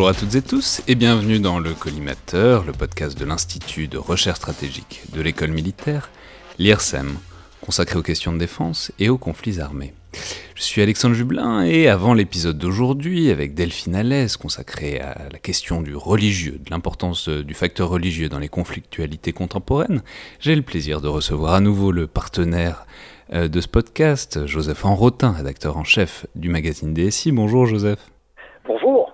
Bonjour à toutes et tous et bienvenue dans le Collimateur, le podcast de l'Institut de recherche stratégique de l'école militaire, l'IRSEM, consacré aux questions de défense et aux conflits armés. Je suis Alexandre Jublin et avant l'épisode d'aujourd'hui avec Delphine Alès consacré à la question du religieux, de l'importance du facteur religieux dans les conflictualités contemporaines, j'ai le plaisir de recevoir à nouveau le partenaire euh, de ce podcast, Joseph Enrotin, rédacteur en chef du magazine DSI. Bonjour Joseph. Bonjour.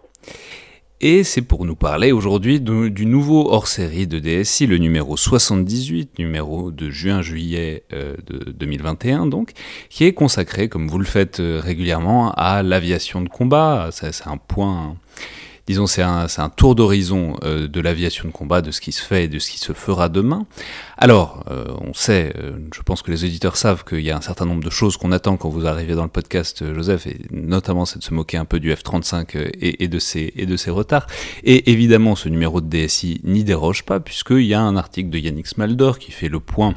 Et c'est pour nous parler aujourd'hui du nouveau hors-série de DSI, le numéro 78, numéro de juin-juillet euh, de 2021 donc, qui est consacré, comme vous le faites euh, régulièrement, à l'aviation de combat. C'est un point disons, c'est un, tour d'horizon euh, de l'aviation de combat, de ce qui se fait et de ce qui se fera demain. Alors, euh, on sait, euh, je pense que les auditeurs savent qu'il y a un certain nombre de choses qu'on attend quand vous arrivez dans le podcast, Joseph, et notamment c'est de se moquer un peu du F-35 et, et, de ses, et de ses retards. Et évidemment, ce numéro de DSI n'y déroge pas, puisqu'il y a un article de Yannick Smaldor qui fait le point,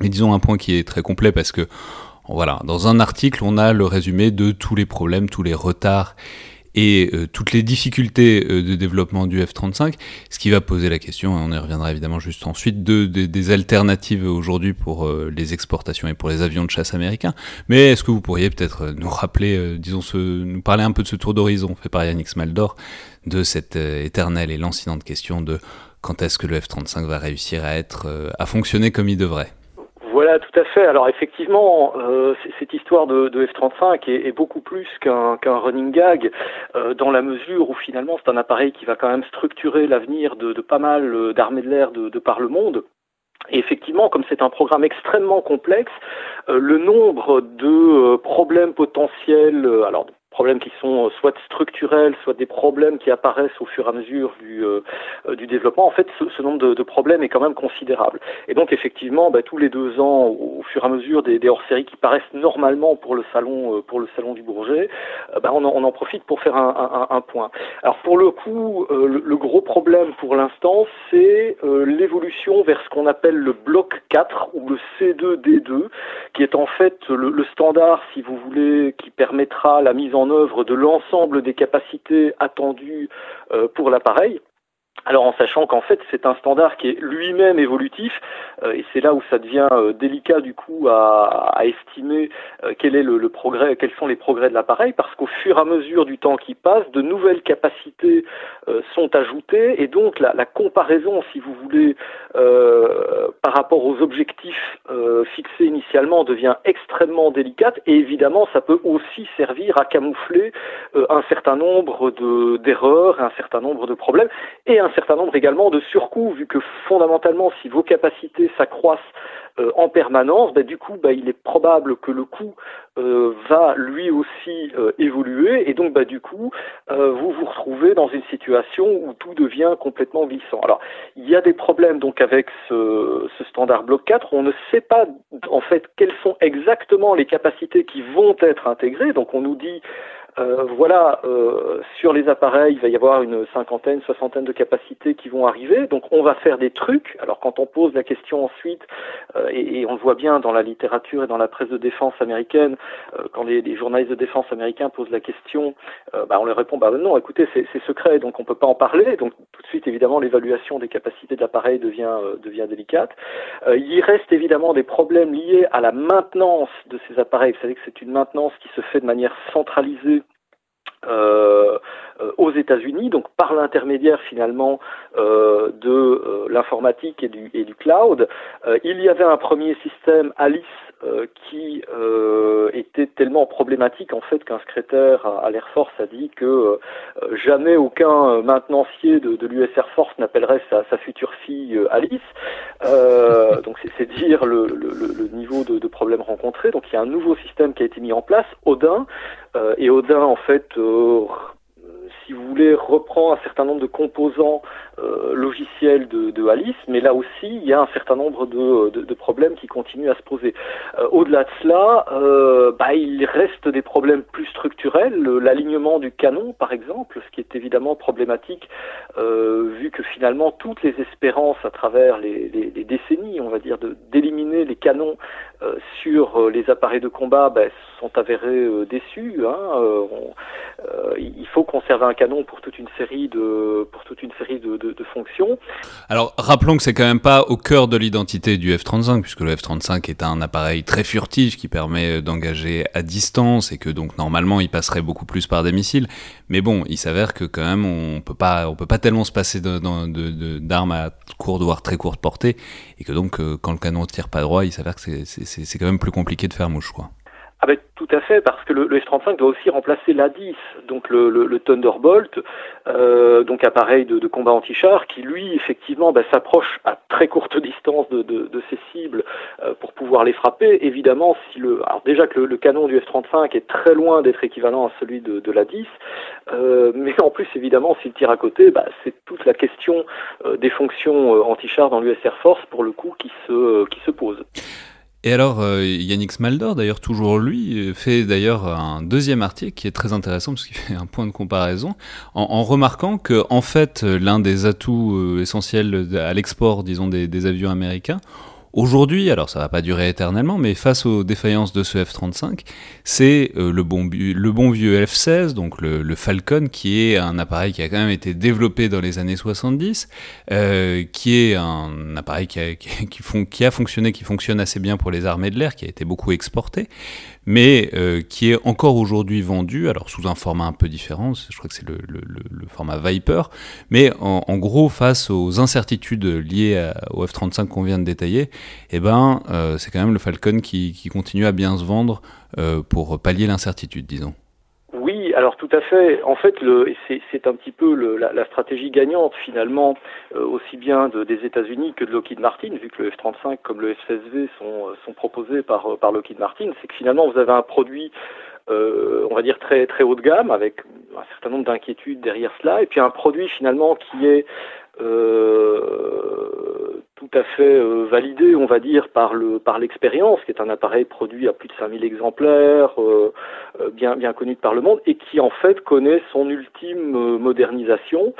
mais disons un point qui est très complet parce que, voilà, dans un article, on a le résumé de tous les problèmes, tous les retards et euh, toutes les difficultés euh, de développement du F-35, ce qui va poser la question, et on y reviendra évidemment juste ensuite, de, des alternatives aujourd'hui pour euh, les exportations et pour les avions de chasse américains. Mais est-ce que vous pourriez peut-être nous rappeler, disons, ce, nous parler un peu de ce tour d'horizon fait par Yannick Smaldor, de cette éternelle et lancinante question de quand est-ce que le F-35 va réussir à être, à fonctionner comme il devrait? Tout à fait. Alors effectivement, euh, cette histoire de, F-35 est, beaucoup plus qu'un running gag, euh, dans la mesure où finalement c'est un appareil qui va quand même structurer l'avenir de, pas mal euh, d'armées de l'air de, par le monde. Et effectivement, comme c'est un programme extrêmement complexe, le nombre de problèmes potentiels, alors problèmes qui sont euh, soit structurels, soit des problèmes qui apparaissent au fur et à mesure du, euh, euh, du développement, en fait, ce, nombre de, de, problèmes est quand même considérable. Et donc, effectivement, bah, tous les deux ans, au, fur et à mesure des, des hors-séries qui paraissent normalement pour le salon, pour le salon du Bourget, bah, on, en, on, en, profite pour faire un, un, un, point. Alors, pour le coup, le, le, gros problème pour l'instant, c'est l'évolution vers ce qu'on appelle le bloc 4 ou le C2D2, qui est en fait le, le standard, si vous voulez, qui permettra la mise en œuvre de l'ensemble des capacités attendues euh, pour l'appareil. Alors en sachant qu'en fait c'est un standard qui est lui-même évolutif euh, et c'est là où ça devient euh, délicat du coup à, estimer euh, quel est le, progrès, quels sont les progrès de l'appareil parce qu'au fur et à mesure du temps qui passe, de nouvelles capacités sont ajoutées et donc la, la comparaison, si vous voulez, par rapport aux objectifs fixés initialement devient extrêmement délicate et évidemment ça peut aussi servir à camoufler un certain nombre d'erreurs, un certain nombre de problèmes et un certain nombre également de surcoûts, vu que fondamentalement, si vos capacités s'accroissent euh, en permanence, bah, du coup, bah, il est probable que le coût euh, va lui aussi euh, évoluer, et donc, bah, du coup, vous vous retrouvez dans une situation où tout devient complètement glissant. Alors, il y a des problèmes donc avec ce, ce standard bloc 4. On ne sait pas en fait quelles sont exactement les capacités qui vont être intégrées. Donc, on nous dit euh, voilà, euh, sur les appareils, il va y avoir une cinquantaine, soixantaine de capacités qui vont arriver. Donc on va faire des trucs. Alors quand on pose la question ensuite, euh, et, on le voit bien dans la littérature et dans la presse de défense américaine, quand les, journalistes de défense américains posent la question, bah, on leur répond bah non, écoutez, c'est secret, donc on peut pas en parler. Donc tout de suite, évidemment, l'évaluation des capacités de l'appareil devient devient délicate. il reste évidemment des problèmes liés à la maintenance de ces appareils. Vous savez que c'est une maintenance qui se fait de manière centralisée euh, euh, aux États-Unis, donc par l'intermédiaire finalement euh, de euh, l'informatique et du, cloud. Euh, il y avait un premier système Alice qui était tellement problématique en fait qu'un secrétaire à, l'Air Force a dit que jamais aucun maintenancier de, l'US Air Force n'appellerait sa, future fille Alice. donc c'est dire le, niveau de, de problèmes rencontrés. Donc il y a un nouveau système qui a été mis en place, Odin, et Odin en fait si vous voulez, reprend un certain nombre de composants logiciel de, Alice, mais là aussi il y a un certain nombre de, problèmes qui continuent à se poser. Au-delà de cela, bah, il reste des problèmes plus structurels, l'alignement du canon par exemple, ce qui est évidemment problématique vu que finalement toutes les espérances à travers les, décennies, on va dire, d'éliminer les canons euh, sur euh, les appareils de combat ben, sont avérés euh, déçus. Hein, il faut conserver un canon pour toute une série de, Alors rappelons que c'est quand même pas au cœur de l'identité du F-35 puisque le F-35 est un appareil très furtif qui permet d'engager à distance et que donc normalement il passerait beaucoup plus par des missiles. Mais bon, il s'avère que quand même on peut pas on peut pas tellement se passer d'armes à courte voire très courte portée et que donc quand le canon tire pas droit, il s'avère que c'est quand même plus compliqué de faire mouche, quoi. Ah ben, tout à fait, parce que le, le F-35 doit aussi remplacer l'A-10, donc le, le, le Thunderbolt, euh, donc appareil de, de combat anti-char, qui lui, effectivement, ben, s'approche à très courte distance de, de, de ses cibles euh, pour pouvoir les frapper. Évidemment, si le, alors déjà que le, canon du F-35 est très loin d'être équivalent à celui de, de l'A-10, euh, mais en plus, évidemment, s'il tire à côté, ben, c'est toute la question euh, des fonctions euh, anti-char dans l'US Air Force, pour le coup, qui se, qui se pose. Et alors, euh, Yannick Smaldor, d'ailleurs, toujours lui, fait d'ailleurs un deuxième article qui est très intéressant parce qu'il fait un point de comparaison en, remarquant que, en fait, l'un des atouts euh, essentiels à l'export, disons, des avions américains, Aujourd'hui, alors ça va pas durer éternellement, mais face aux défaillances de ce F-35, c'est euh, le, bon, vieux F-16, donc le, Falcon, qui est un appareil qui a quand même été développé dans les années 70, euh, qui est un appareil qui a fonctionné, qui fonctionne assez bien pour les armées de l'air, qui a été beaucoup exporté, mais euh, qui est encore aujourd'hui vendu, alors sous un format un peu différent, je crois que c'est le, format Viper, mais en, en, gros, face aux incertitudes liées au F-35 qu'on vient de détailler, eh ben, euh, c'est quand même le Falcon qui, qui, continue à bien se vendre euh, pour pallier l'incertitude, disons. Tout à fait. En fait, c'est un petit peu la, stratégie gagnante finalement, euh, aussi bien de, des États-Unis que de Lockheed Martin, vu que le F-35 comme le F-16V sont, sont proposés par, par Lockheed Martin. C'est que finalement vous avez un produit euh, on va dire très très haut de gamme avec un certain nombre d'inquiétudes derrière cela et puis un produit finalement qui est euh, tout à fait euh, validé, on va dire, par le par l'expérience, qui est un appareil produit à plus de 5000 exemplaires, euh, euh, bien bien connu par le monde, et qui en fait connaît son ultime euh, modernisation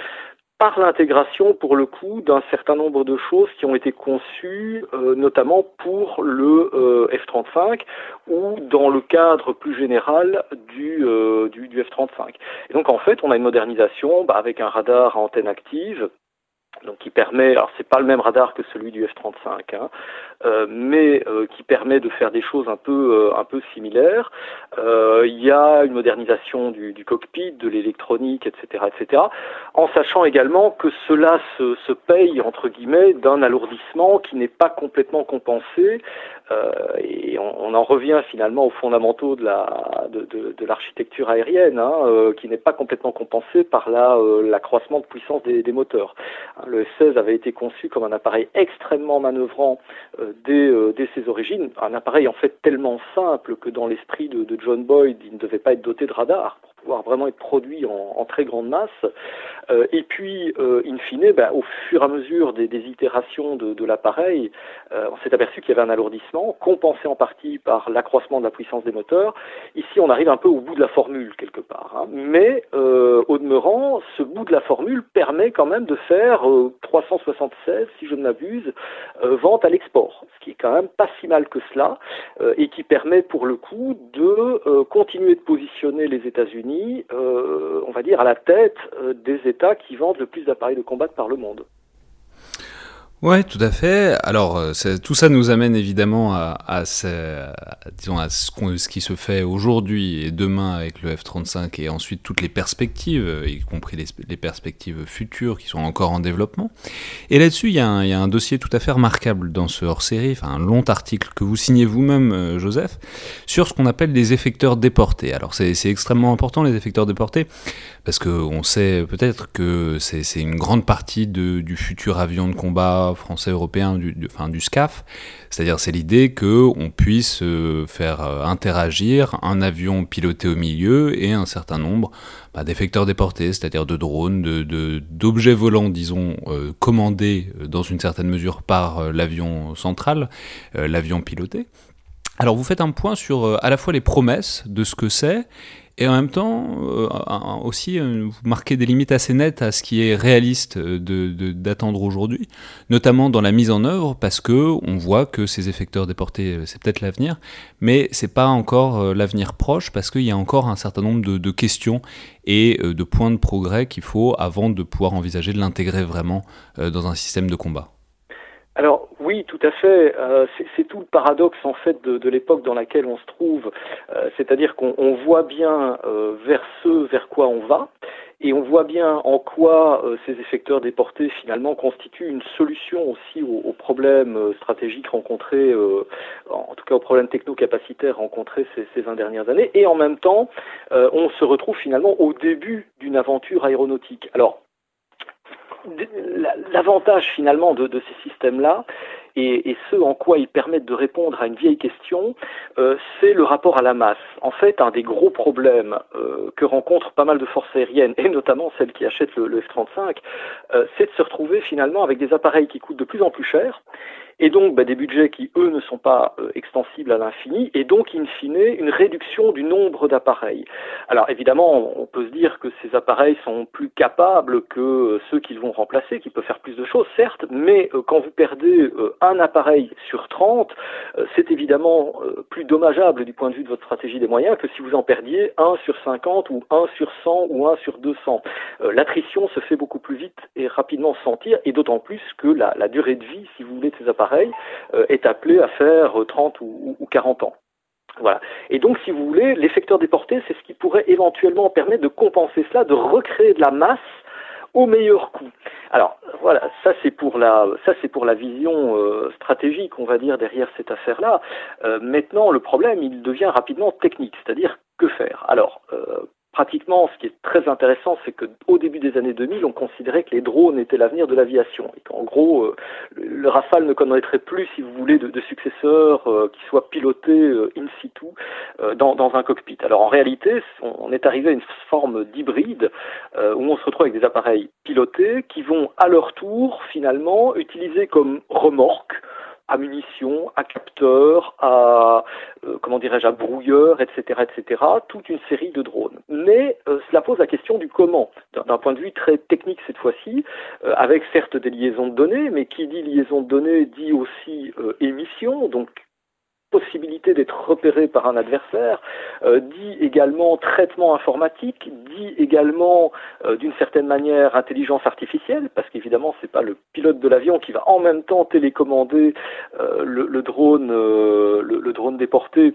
par l'intégration, pour le coup, d'un certain nombre de choses qui ont été conçues, euh, notamment pour le euh, F-35 ou dans le cadre plus général du, euh, du, du F-35. Et donc, en fait, on a une modernisation bah, avec un radar à antenne active, donc qui permet, alors c'est pas le même radar que celui du F-35, hein, euh, mais euh, qui permet de faire des choses un peu euh, un peu similaires. Euh, il y a une modernisation du, du cockpit, de l'électronique, etc., etc. En sachant également que cela se, se paye entre guillemets d'un alourdissement qui n'est pas complètement compensé, et on, en revient finalement aux fondamentaux de la de, de, l'architecture aérienne, hein, qui n'est pas complètement compensé par la l'accroissement de puissance des, moteurs. Le F-16 avait été conçu comme un appareil extrêmement manœuvrant euh, dès, euh, dès, ses origines, un appareil en fait tellement simple que dans l'esprit de, de, John Boyd, il ne devait pas être doté de radar pouvoir vraiment être produit en, très grande masse. Euh, et puis, euh, in fine, bah, au fur et à mesure des, itérations de, de l'appareil, euh, on s'est aperçu qu'il y avait un alourdissement, compensé en partie par l'accroissement de la puissance des moteurs. Ici, on arrive un peu au bout de la formule quelque part. Hein. Mais au demeurant, ce bout de la formule permet quand même de faire 376, si je ne m'abuse, ventes à l'export, ce qui est quand même pas si mal que cela, et qui permet pour le coup de continuer de positionner les États-Unis, on va dire, à la tête des États États qui vendent le plus d'appareils de combat par le monde. Ouais, tout à fait. Alors, euh, tout ça nous amène évidemment à, ce, disons à ce, ce, qui se fait aujourd'hui et demain avec le F-35 et ensuite toutes les perspectives, euh, y compris les, perspectives futures qui sont encore en développement. Et là-dessus, il, y, a un dossier tout à fait remarquable dans ce hors-série, enfin un long article que vous signez vous-même, euh, Joseph, sur ce qu'on appelle les effecteurs déportés. Alors, c'est extrêmement important les effecteurs déportés parce qu'on sait peut-être que c'est une grande partie du futur avion de combat français européen, du, enfin, du SCAF. C'est-à-dire, c'est l'idée qu'on puisse euh, faire euh, interagir un avion piloté au milieu et un certain nombre bah, d'effecteurs déportés, c'est-à-dire de drones, d'objets volants, disons, euh, commandés dans une certaine mesure par l'avion central, l'avion piloté. Alors, vous faites un point sur à la fois les promesses de ce que c'est et en même temps, euh, aussi, euh, vous marquez des limites assez nettes à ce qui est réaliste d'attendre aujourd'hui, notamment dans la mise en œuvre, parce que on voit que ces effecteurs déportés, euh, c'est peut-être l'avenir, mais c'est pas encore l'avenir proche, parce qu'il y a encore un certain nombre de, questions et de points de progrès qu'il faut avant de pouvoir envisager de l'intégrer vraiment dans un système de combat. Alors oui, tout à fait. Euh, c'est tout le paradoxe en fait de, l'époque dans laquelle on se trouve. Euh, c'est-à-dire qu'on voit bien euh, vers ce vers quoi on va, et on voit bien en quoi ces effecteurs déportés finalement constituent une solution aussi aux, problèmes stratégiques rencontrés, en tout cas aux problèmes techno-capacitaires rencontrés ces, ces 20 dernières années. Et en même temps, on se retrouve finalement au début d'une aventure aéronautique. Alors l'avantage finalement de, ces systèmes-là, et, ce en quoi ils permettent de répondre à une vieille question, euh, c'est le rapport à la masse. En fait, un des gros problèmes euh, que rencontrent pas mal de forces aériennes, et notamment celles qui achètent le, F-35, euh, c'est de se retrouver finalement avec des appareils qui coûtent de plus en plus cher et donc bah, des budgets qui, eux, ne sont pas euh, extensibles à l'infini, et donc, in fine, une réduction du nombre d'appareils. Alors, évidemment, on peut se dire que ces appareils sont plus capables que euh, ceux qu'ils vont remplacer, qui peuvent faire plus de choses, certes, mais euh, quand vous perdez un appareil sur 30, c'est évidemment plus dommageable du point de vue de votre stratégie des moyens que si vous en perdiez 1 sur 50 ou 1 sur 100 ou 1 sur 200. L'attrition se fait beaucoup plus vite et rapidement sentir, et d'autant plus que la, la durée de vie, si vous voulez, de ces appareils, euh, est appelé à faire 30 ou, 40 ans. Voilà. Et donc, si vous voulez, l'effecteur déporté, c'est ce qui pourrait éventuellement permettre de compenser cela, de recréer de la masse au meilleur coût. Alors voilà, ça c'est pour la ça c'est pour la vision euh, stratégique, on va dire derrière cette affaire-là. Euh, maintenant, le problème, il devient rapidement technique, c'est-à-dire que faire. Alors pratiquement, ce qui est très intéressant, c'est qu'au début des années 2000, on considérait que les drones étaient l'avenir de l'aviation. Et qu'en gros, euh, le Rafale ne connaîtrait plus, si vous voulez, de, successeurs euh, qui soient pilotés euh, in situ dans, un cockpit. Alors en réalité, on est arrivé à une forme d'hybride où on se retrouve avec des appareils pilotés qui vont à leur tour, finalement, utiliser comme remorque à munitions, à capteurs, à euh, comment dirais-je, à brouilleurs, etc., etc. Toute une série de drones. Mais euh, cela pose la question du comment, d'un point de vue très technique cette fois-ci, euh, avec certes des liaisons de données, mais qui dit liaison de données dit aussi émission, donc possibilité d'être repéré par un adversaire, euh, dit également traitement informatique, dit également euh, d'une certaine manière intelligence artificielle, parce qu'évidemment c'est pas le pilote de l'avion qui va en même temps télécommander euh, le, drone, le, drone déporté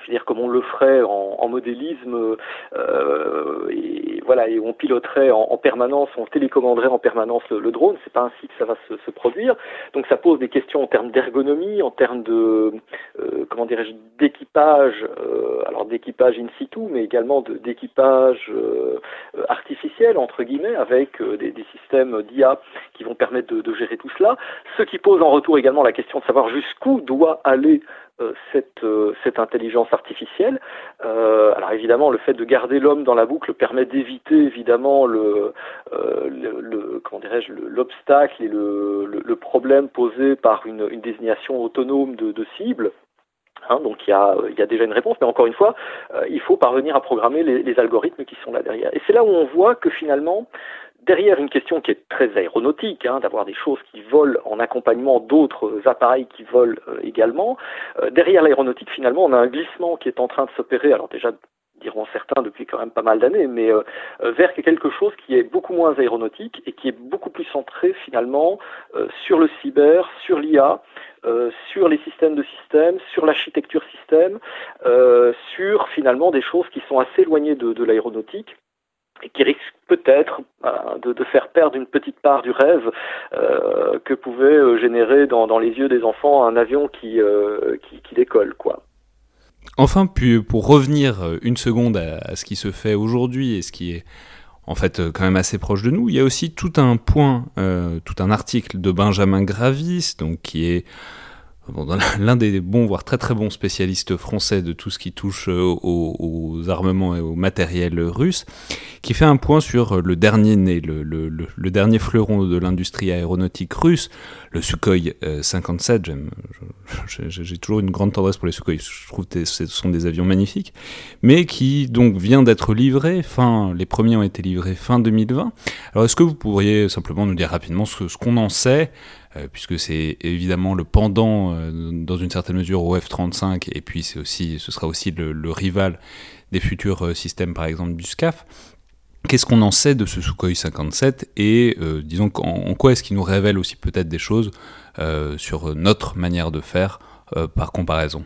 je veux dire comme on le ferait en, modélisme euh, et voilà et on piloterait en, permanence, on télécommanderait en permanence le, drone. C'est pas ainsi que ça va se, produire. Donc ça pose des questions en termes d'ergonomie, en termes de euh, comment dirais-je d'équipage, euh, alors d'équipage in situ, mais également d'équipage artificiel entre guillemets avec des, systèmes d'IA qui vont permettre de, de gérer tout cela. Ce qui pose en retour également la question de savoir jusqu'où doit aller euh, cette, euh, cette intelligence artificielle. Euh, alors évidemment, le fait de garder l'homme dans la boucle permet d'éviter évidemment le, comment dirais-je l'obstacle et le, problème posé par une, désignation autonome de, cible. Hein, donc il y, a, déjà une réponse, mais encore une fois, il faut parvenir à programmer les, algorithmes qui sont là derrière. Et c'est là où on voit que finalement, derrière une question qui est très aéronautique, hein, d'avoir des choses qui volent en accompagnement d'autres appareils qui volent euh, également, euh, derrière l'aéronautique, finalement, on a un glissement qui est en train de s'opérer. Alors déjà, diront certains depuis quand même pas mal d'années, mais euh, vers quelque chose qui est beaucoup moins aéronautique et qui est beaucoup plus centré finalement sur le cyber, sur l'IA, sur les systèmes de systèmes, sur l'architecture système, sur finalement des choses qui sont assez éloignées de l'aéronautique et qui risque peut-être euh, de, faire perdre une petite part du rêve euh, que pouvait euh, générer dans, les yeux des enfants un avion qui, décolle. Quoi. Enfin, pour revenir une seconde à, ce qui se fait aujourd'hui et ce qui est en fait quand même assez proche de nous. Il y a aussi tout un point, tout un article de Benjamin Gravis, donc qui est l'un des bons, voire très très bons spécialistes français de tout ce qui touche euh, aux, armements et au matériel russe, qui fait un point sur le dernier né, le, dernier fleuron de l'industrie aéronautique russe, le Sukhoi 57. Euh, j'ai toujours une grande tendresse pour les Sukhoi, je trouve que ce sont des avions magnifiques, mais qui donc vient d'être livré, fin, les premiers ont été livrés fin 2020. Alors est-ce que vous pourriez simplement nous dire rapidement ce, qu'on en sait puisque c'est évidemment le pendant, euh, dans une certaine mesure, au F-35, et puis c'est aussi, ce sera aussi le, rival des futurs euh, systèmes, par exemple, du SCAF. Qu'est-ce qu'on en sait de ce Sukhoi 57 et disons en, quoi est-ce qu'il nous révèle aussi peut-être des choses sur notre manière de faire par comparaison?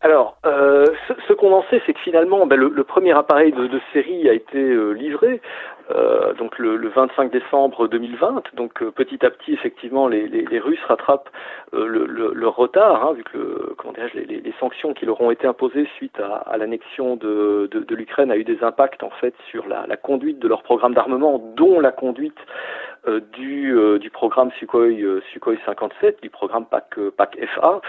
Alors, ce, qu'on en sait, c'est que finalement, ben, le, premier appareil de, série a été livré euh, donc le, le, 25 décembre 2020. Donc euh, petit à petit, effectivement, les, les, les Russes rattrapent euh, le, le, retard, hein, vu que comment les, les, sanctions qui leur ont été imposées suite à, à l'annexion de, de, de l'Ukraine a eu des impacts en fait sur la, la conduite de leur programme d'armement, dont la conduite du, du programme Sukhoi, Sukhoi 57, du programme PAC, PAC FA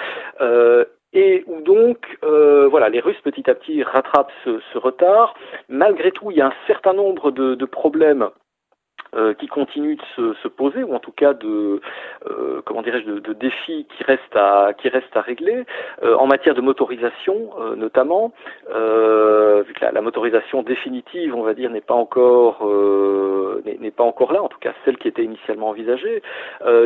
et où donc euh, voilà les Russes petit à petit rattrapent ce, retard. Malgré tout, il y a un certain nombre de problèmes euh, qui continuent de se, se, poser, ou en tout cas de euh, comment dirais-je de, de, défis qui restent à qui restent à régler euh, en matière de motorisation euh, notamment, vu que la, la, motorisation définitive, on va dire, n'est pas encore n'est pas encore là, en tout cas celle qui était initialement envisagée.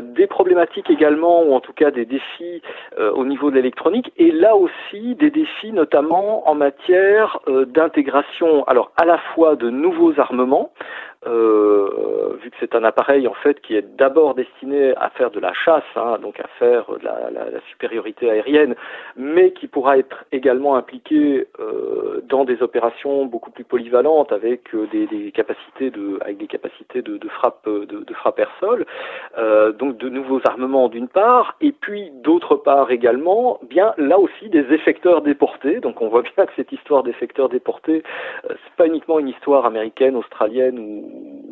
des problématiques également, ou en tout cas des défis au niveau de l'électronique, et là aussi des défis notamment en matière d'intégration, alors à la fois de nouveaux armements, euh, vu que c'est un appareil en fait qui est d'abord destiné à faire de la chasse, hein, donc à faire de la, la, la, supériorité aérienne, mais qui pourra être également impliqué euh, dans des opérations beaucoup plus polyvalentes avec euh, des, des, capacités de avec des capacités de, de frappe de, de, frappe air sol, euh, donc de nouveaux armements d'une part, et puis d'autre part également, bien là aussi des effecteurs déportés. Donc on voit bien que cette histoire d'effecteurs déportés, euh, c'est pas uniquement une histoire américaine, australienne ou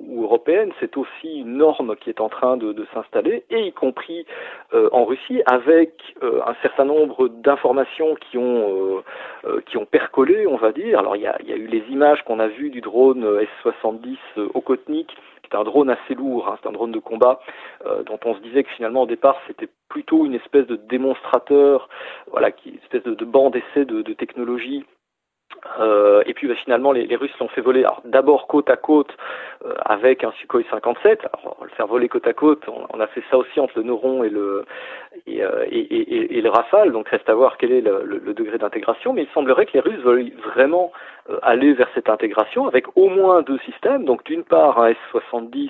ou européenne, c'est aussi une norme qui est en train de, s'installer, et y compris euh, en Russie, avec euh, un certain nombre d'informations qui ont euh, qui ont percolé, on va dire. Alors il y a, y a eu les images qu'on a vues du drone S-70 Okotnik, qui est un drone assez lourd, hein, c'est un drone de combat, dont on se disait que finalement au départ c'était plutôt une espèce de démonstrateur, voilà, qui, une espèce de, de banc d'essai de, de technologie euh, et puis bah, finalement, les, les Russes l'ont fait voler. d'abord côte à côte euh, avec un Sukhoi 57. Alors, le faire voler côte à côte, on, on, a fait ça aussi entre le Neuron et le et, euh, et, et, le Rafale. Donc reste à voir quel est le, le, le degré d'intégration. Mais il semblerait que les Russes veulent vraiment euh, aller vers cette intégration avec au moins deux systèmes. Donc d'une part un S70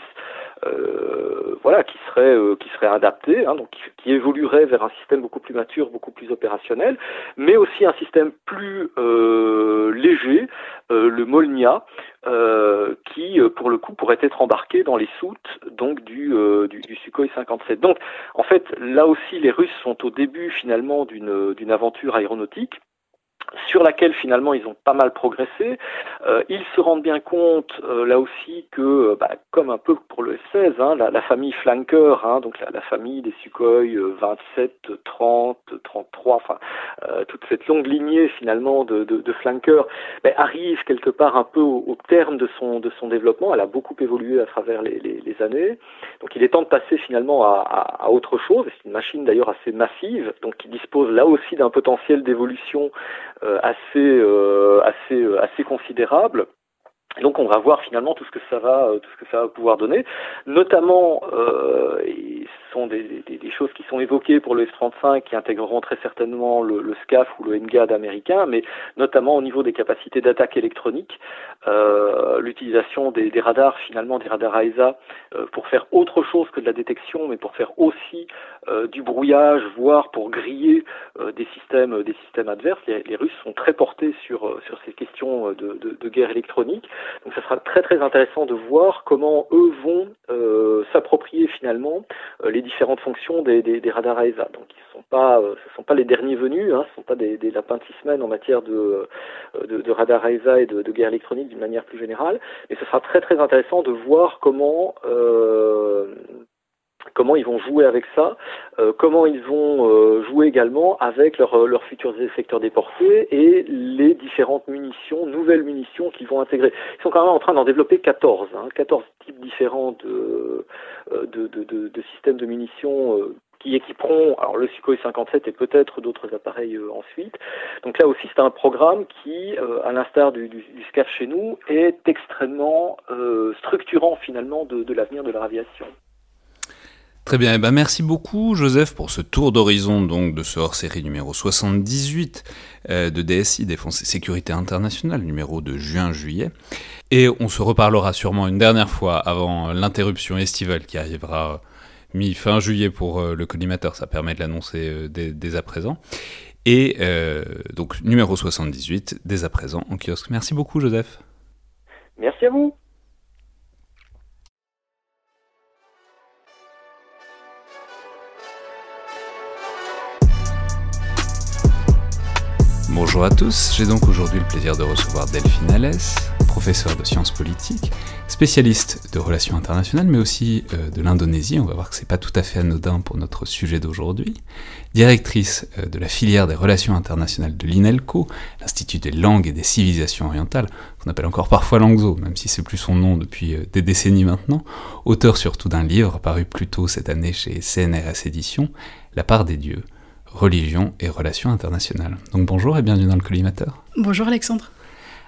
euh, voilà, qui serait euh, qui serait adapté, hein, donc qui, évoluerait vers un système beaucoup plus mature, beaucoup plus opérationnel, mais aussi un système plus euh, léger, le Molnia, qui pour le coup pourrait être embarqué dans les soutes donc du, du, du Sukhoi 57. Donc en fait là aussi les Russes sont au début finalement d'une d'une aventure aéronautique sur laquelle finalement ils ont pas mal progressé. Euh, ils se rendent bien compte euh, là aussi que, euh, bah, comme un peu pour le F-16, hein, la, famille Flanker, hein, donc la, famille des Sukhoi 27, 30, 33, enfin euh, toute cette longue lignée finalement de, de, de Flanker, bah, arrive quelque part un peu au, au, terme de son, de son développement. Elle a beaucoup évolué à travers les, les, les années. Donc il est temps de passer finalement à, à, à autre chose. C'est une machine d'ailleurs assez massive, donc qui dispose là aussi d'un potentiel d'évolution assez, euh, assez, euh, assez considérable. Donc on va voir finalement tout ce que ça va, tout ce que ça va pouvoir donner, notamment euh, sont des, des, des, choses qui sont évoquées pour le F-35 qui intégreront très certainement le, le, SCAF ou le NGAD américain, mais notamment au niveau des capacités d'attaque électronique, euh, l'utilisation des, des, radars, finalement des radars AESA, euh, pour faire autre chose que de la détection, mais pour faire aussi euh, du brouillage, voire pour griller euh, des systèmes, des systèmes adverses. Les, Russes sont très portés sur, euh, sur ces questions de, de, de, guerre électronique, donc ça sera très très intéressant de voir comment eux vont s'approprier finalement les différentes fonctions des, des, radars AESA. Donc ils sont pas, ce sont pas les derniers venus, hein, ce sont pas des, des lapins de six semaines en matière de, de, de radar AESA et de, de guerre électronique d'une manière plus générale. Mais ce sera très très intéressant de voir comment comment ils vont jouer avec ça, euh, comment ils vont euh, jouer également avec leurs leur futurs secteurs déportés et les différentes munitions, nouvelles munitions qu'ils vont intégrer. Ils sont quand même en train d'en développer 14, hein, 14 types différents de, euh, de, de, de, de systèmes de munitions qui équiperont alors le Sukhoi 57 et peut-être d'autres appareils ensuite. Donc là aussi, c'est un programme qui, à l'instar du, du, du, SCAF chez nous, est extrêmement structurant finalement de, de l'avenir de l'aviation. Très bien, eh ben merci beaucoup Joseph pour ce tour d'horizon donc de ce hors-série numéro 78 euh, de DSI Défense et Sécurité Internationale, numéro de juin-juillet. Et on se reparlera sûrement une dernière fois avant l'interruption estivale qui arrivera mi-fin juillet pour euh, le collimateur, ça permet de l'annoncer euh, dès, à présent. Et donc numéro 78 dès à présent en kiosque. Merci beaucoup Joseph. Merci à vous. Bonjour à tous, j'ai donc aujourd'hui le plaisir de recevoir Delphine Alès, professeure de sciences politiques, spécialiste de relations internationales, mais aussi euh, de l'Indonésie, on va voir que c'est pas tout à fait anodin pour notre sujet d'aujourd'hui, directrice euh, de la filière des relations internationales de l'INELCO, l'Institut des langues et des civilisations orientales, qu'on appelle encore parfois Langzo, même si c'est plus son nom depuis euh, des décennies maintenant, auteur surtout d'un livre paru plus tôt cette année chez CNRS Éditions, La part des dieux, religion et relations internationales. Donc bonjour et bienvenue dans le collimateur. Bonjour Alexandre.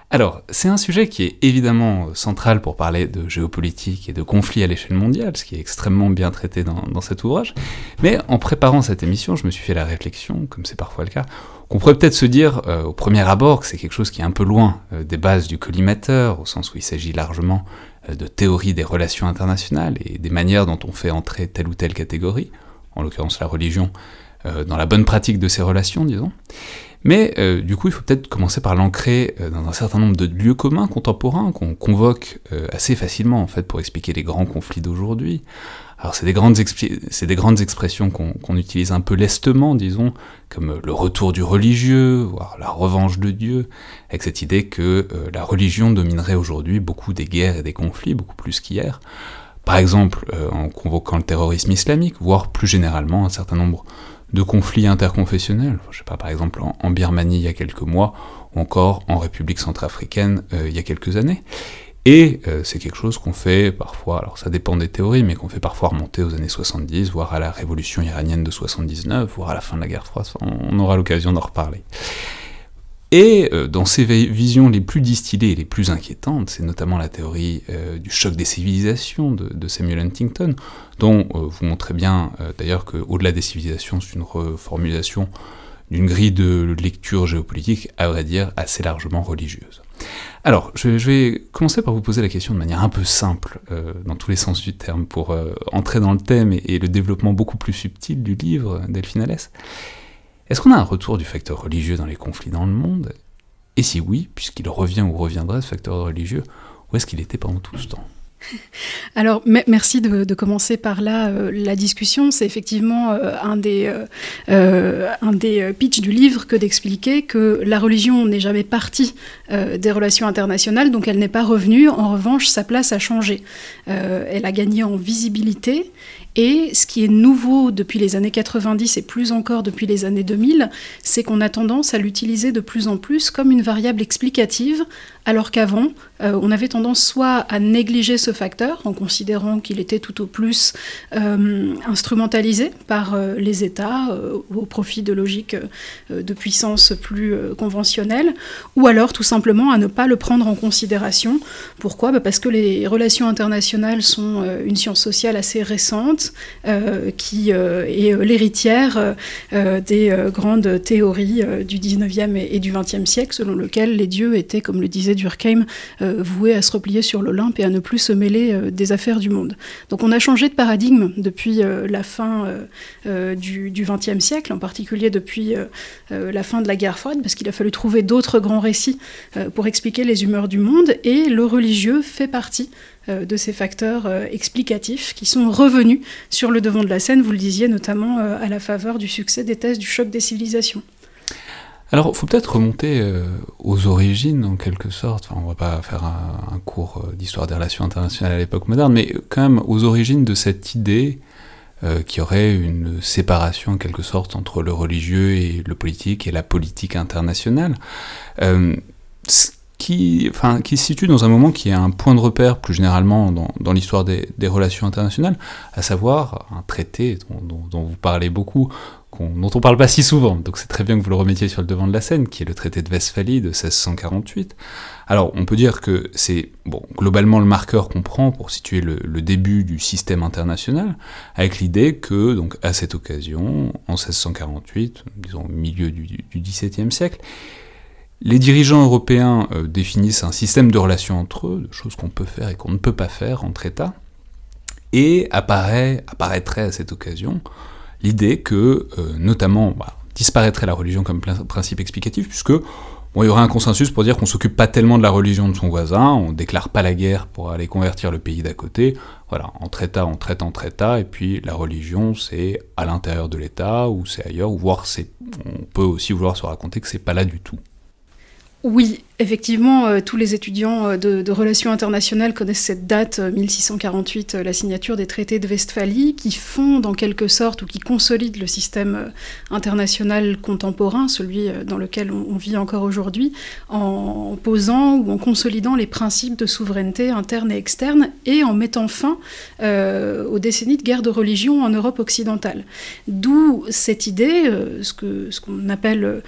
Alors, c'est un sujet qui est évidemment central pour parler de géopolitique et de conflits à l'échelle mondiale, ce qui est extrêmement bien traité dans, cet ouvrage. Mais en préparant cette émission, je me suis fait la réflexion, comme c'est parfois le cas, qu'on pourrait peut-être se dire euh, au premier abord que c'est quelque chose qui est un peu loin euh, des bases du collimateur, au sens où il s'agit largement euh, de théorie des relations internationales et des manières dont on fait entrer telle ou telle catégorie, en l'occurrence la religion dans la bonne pratique de ces relations, disons. Mais euh, du coup, il faut peut-être commencer par l'ancrer euh, dans un certain nombre de lieux communs contemporains qu'on convoque assez facilement en fait pour expliquer les grands conflits d'aujourd'hui. Alors c'est des grandes, des grandes expressions qu'on utilise un peu lestement, disons, comme le retour du religieux, voire la revanche de Dieu, avec cette idée que la religion dominerait aujourd'hui beaucoup des guerres et des conflits, beaucoup plus qu'hier. Par exemple, en convoquant le terrorisme islamique, voire plus généralement un certain nombre de conflits interconfessionnels, je sais pas, par exemple en, Birmanie il y a quelques mois, ou encore en République centrafricaine euh, il y a quelques années. Et euh, c'est quelque chose qu'on fait parfois, alors ça dépend des théories, mais qu'on fait parfois remonter aux années 70, voire à la révolution iranienne de 79, voire à la fin de la guerre froide, on aura l'occasion d'en reparler. Et euh, dans ces visions les plus distillées et les plus inquiétantes, c'est notamment la théorie euh, du choc des civilisations de, Samuel Huntington, dont euh, vous montrez bien d'ailleurs qu'au-delà des civilisations, c'est une reformulation d'une grille de lecture géopolitique, à vrai dire, assez largement religieuse. Alors, je, vais commencer par vous poser la question de manière un peu simple, dans tous les sens du terme, pour entrer dans le thème et, et, le développement beaucoup plus subtil du livre Delphine Alès. Est-ce qu'on a un retour du facteur religieux dans les conflits dans le monde? Et si oui, puisqu'il revient ou reviendrait ce facteur religieux, où est-ce qu'il était pendant tout ce temps? Alors, merci de, commencer par là euh, la discussion. C'est effectivement euh, un des, euh, un des pitchs du livre que d'expliquer que la religion n'est jamais partie des relations internationales, donc elle n'est pas revenue. En revanche, sa place a changé. elle a gagné en visibilité et ce qui est nouveau depuis les années 90 et plus encore depuis les années 2000, c'est qu'on a tendance à l'utiliser de plus en plus comme une variable explicative, alors qu'avant, euh, on avait tendance soit à négliger ce facteur en considérant qu'il était tout au plus euh, instrumentalisé par euh, les États au profit de logiques de puissance plus conventionnelles, ou alors tout simplement à ne pas le prendre en considération. Pourquoi? Bah, Parce que les relations internationales sont une science sociale assez récente euh, qui euh, est l'héritière euh, des grandes théories du 19e et, du 20e siècle, selon lequel les dieux étaient, comme le disait Durkheim, voués à se replier sur l'Olympe et à ne plus se mêler des affaires du monde. Donc on a changé de paradigme depuis la fin du, 20e siècle, en particulier depuis la fin de la guerre froide, parce qu'il a fallu trouver d'autres grands récits pour expliquer les humeurs du monde, et le religieux fait partie de ces facteurs euh, explicatifs qui sont revenus sur le devant de la scène, vous le disiez notamment à la faveur du succès des thèses du choc des civilisations. Alors, il faut peut-être remonter aux origines, en quelque sorte. Enfin, on va pas faire un, cours d'histoire des relations internationales à l'époque moderne, mais quand même aux origines de cette idée euh, qui aurait une séparation en quelque sorte entre le religieux et le politique et la politique internationale, euh, qui, enfin, qui se situe dans un moment qui est un point de repère plus généralement dans, l'histoire des, relations internationales, à savoir un traité dont, vous parlez beaucoup, dont on parle pas si souvent, donc c'est très bien que vous le remettiez sur le devant de la scène, qui est le traité de Westphalie de 1648. Alors on peut dire que c'est bon, globalement le marqueur qu'on prend pour situer le, le, début du système international, avec l'idée que, donc à cette occasion, en 1648, disons au milieu du, du XVIIe siècle, les dirigeants européens euh, définissent un système de relations entre eux, de choses qu'on peut faire et qu'on ne peut pas faire entre États, et apparaît, apparaîtrait à cette occasion l'idée que, euh, notamment, bah, disparaîtrait la religion comme principe explicatif, puisque il y aurait un consensus pour dire qu'on s'occupe pas tellement de la religion de son voisin, on déclare pas la guerre pour aller convertir le pays d'à côté, voilà, entre États, on traite entre États, et puis la religion, c'est à l'intérieur de l'État, ou c'est ailleurs, ou voire c'est, on peut aussi vouloir se raconter que c'est pas là du tout. Oui, Effectivement, euh, tous les étudiants euh, de, relations internationales connaissent cette date, 1648, euh, la signature des traités de Westphalie, qui fondent en quelque sorte ou qui consolident le système international contemporain, celui dans lequel on, vit encore aujourd'hui, en posant ou en consolidant les principes de souveraineté interne et externe et en mettant fin aux décennies de guerre de religion en Europe occidentale. D'où cette idée, ce qu'on ce appelle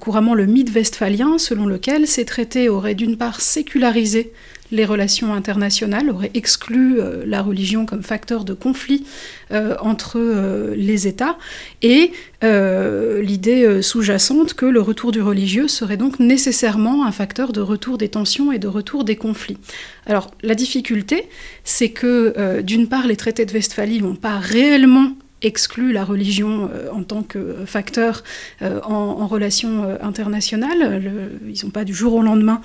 couramment le mythe westphalien, selon lequel ces traités auraient d'une part sécularisé les relations internationales, auraient exclu euh, la religion comme facteur de conflit euh, entre euh, les États, et l'idée sous-jacente que le retour du religieux serait donc nécessairement un facteur de retour des tensions et de retour des conflits. Alors la difficulté, c'est que d'une part les traités de Westphalie n'ont pas réellement exclut la religion euh, en tant que facteur euh, en, relation euh, internationale. ils n'ont pas du jour au lendemain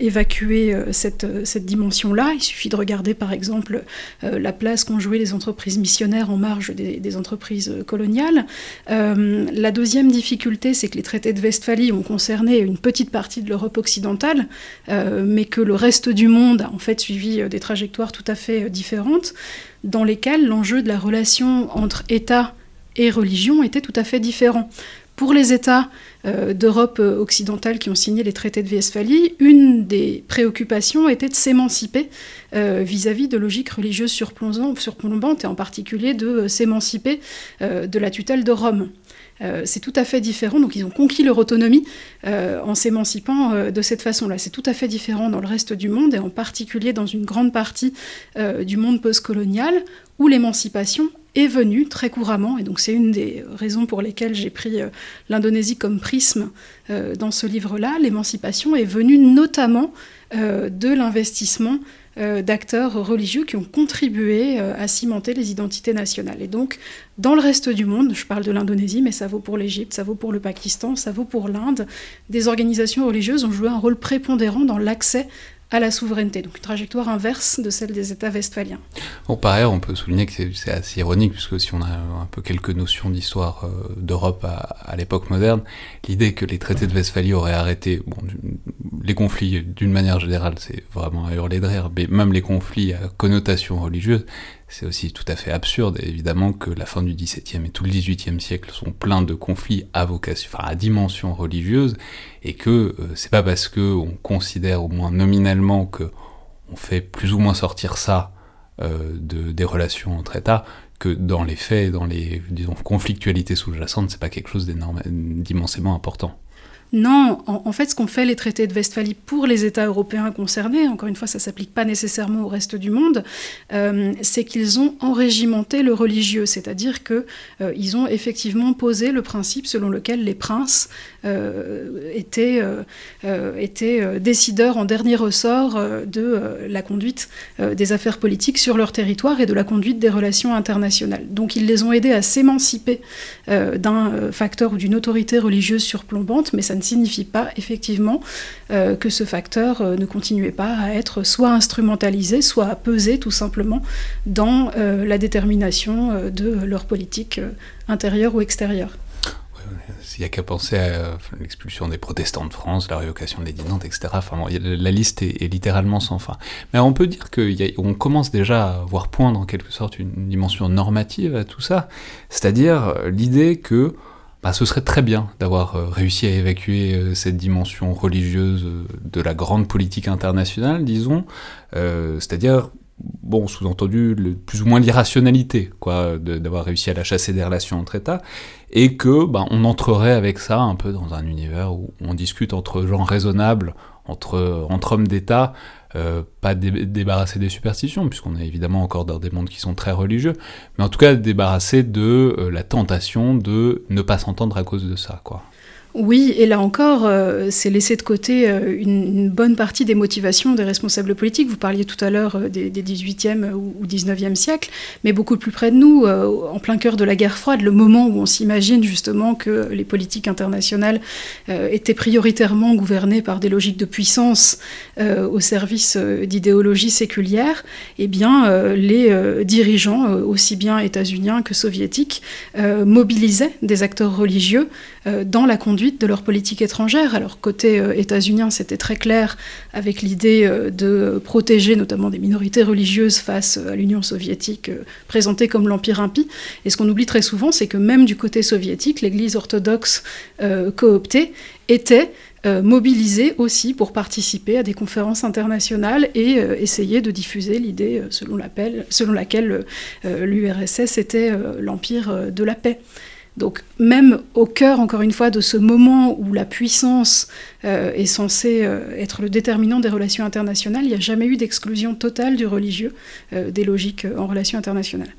évacué cette, cette dimension-là. Il suffit de regarder par exemple la place qu'ont joué les entreprises missionnaires en marge des, des entreprises coloniales. la deuxième difficulté, c'est que les traités de Westphalie ont concerné une petite partie de l'Europe occidentale, mais que le reste du monde a en fait suivi des trajectoires tout à fait différentes dans lesquels l'enjeu de la relation entre État et religion était tout à fait différent. Pour les États d'Europe euh, occidentale qui ont signé les traités de Westphalie, une des préoccupations était de s'émanciper euh, vis-à-vis de logiques religieuses surplombantes, et en particulier de s'émanciper de la tutelle de Rome. Euh, c'est tout à fait différent. Donc ils ont conquis leur autonomie euh, en s'émancipant euh, de cette façon-là. C'est tout à fait différent dans le reste du monde et en particulier dans une grande partie du monde postcolonial où l'émancipation est venue très couramment. Et donc c'est une des raisons pour lesquelles j'ai pris l'Indonésie comme prisme dans ce livre-là. L'émancipation est venue notamment de l'investissement euh, d'acteurs religieux qui ont contribué euh, à cimenter les identités nationales. Et donc, dans le reste du monde, je parle de l'Indonésie, mais ça vaut pour l'Égypte, ça vaut pour le Pakistan, ça vaut pour l'Inde, des organisations religieuses ont joué un rôle prépondérant dans l'accès à la souveraineté, donc une trajectoire inverse de celle des États westphaliens. Par ailleurs, on peut souligner que c'est assez ironique, puisque si on a un peu quelques notions d'histoire euh, d'Europe à, l'époque moderne, l'idée que les traités de Westphalie auraient arrêté les conflits d'une manière générale, c'est vraiment à hurler de rire, mais même les conflits à connotation religieuse, c'est aussi tout à fait absurde, évidemment, que la fin du XVIIe et tout le XVIIIe siècle sont pleins de conflits à enfin à dimension religieuse, et que euh, c'est pas parce que on considère au moins nominalement que on fait plus ou moins sortir ça euh, de, des relations entre États, que dans les faits, dans les disons conflictualités sous-jacentes, c'est pas quelque chose d'immensément important. Non, en, fait, ce qu'ont fait les traités de Westphalie pour les États européens concernés, encore une fois, ça ne s'applique pas nécessairement au reste du monde, euh, c'est qu'ils ont enrégimenté le religieux, c'est-à-dire qu'ils euh, ont effectivement posé le principe selon lequel les princes étaient, étaient décideurs en dernier ressort de la conduite des affaires politiques sur leur territoire et de la conduite des relations internationales. Donc ils les ont aidés à s'émanciper d'un facteur ou d'une autorité religieuse surplombante, mais ça ça ne signifie pas effectivement que ce facteur ne continuait pas à être soit instrumentalisé, soit à peser tout simplement dans la détermination de leur politique intérieure ou extérieure. Il n'y a qu'à penser à l'expulsion des protestants de France, la révocation de l'édit etc. Enfin, la liste est, littéralement sans fin. Mais on peut dire qu'on commence déjà à voir poindre en quelque sorte une dimension normative à tout ça, c'est-à-dire l'idée que bah, ce serait très bien d'avoir euh, réussi à évacuer euh, cette dimension religieuse euh, de la grande politique internationale, disons, c'est-à-dire bon, sous-entendu, plus ou moins l'irrationalité, quoi, d'avoir réussi à la chasser des relations entre États, et que, bah, on entrerait avec ça un peu dans un univers où on discute entre gens raisonnables, entre, hommes d'État, euh, pas débarrasser des superstitions, puisqu'on est évidemment encore dans des mondes qui sont très religieux, mais en tout cas débarrasser de euh, la tentation de ne pas s'entendre à cause de ça, quoi. Oui, et là encore, euh, c'est laisser de côté euh, une, bonne partie des motivations des responsables politiques. Vous parliez tout à l'heure euh, des, 18e ou, 19e siècle, mais beaucoup plus près de nous, en plein cœur de la guerre froide, le moment où on s'imagine justement que les politiques internationales étaient prioritairement gouvernées par des logiques de puissance au service d'idéologies séculières, eh bien, les dirigeants, aussi bien états-uniens que soviétiques, mobilisaient des acteurs religieux dans la conduite de leur politique étrangère. Alors côté euh, états-unien, c'était très clair avec l'idée euh, de protéger notamment des minorités religieuses face à l'Union soviétique euh, présentée comme l'empire impie. Et ce qu'on oublie très souvent, c'est que même du côté soviétique, l'Église orthodoxe cooptée était mobilisée aussi pour participer à des conférences internationales et essayer de diffuser l'idée selon, selon laquelle l'URSS était l'empire de la paix. Donc même au cœur, encore une fois, de ce moment où la puissance euh, est censée euh, être le déterminant des relations internationales, il n'y a jamais eu d'exclusion totale du religieux euh, des logiques en relations internationales.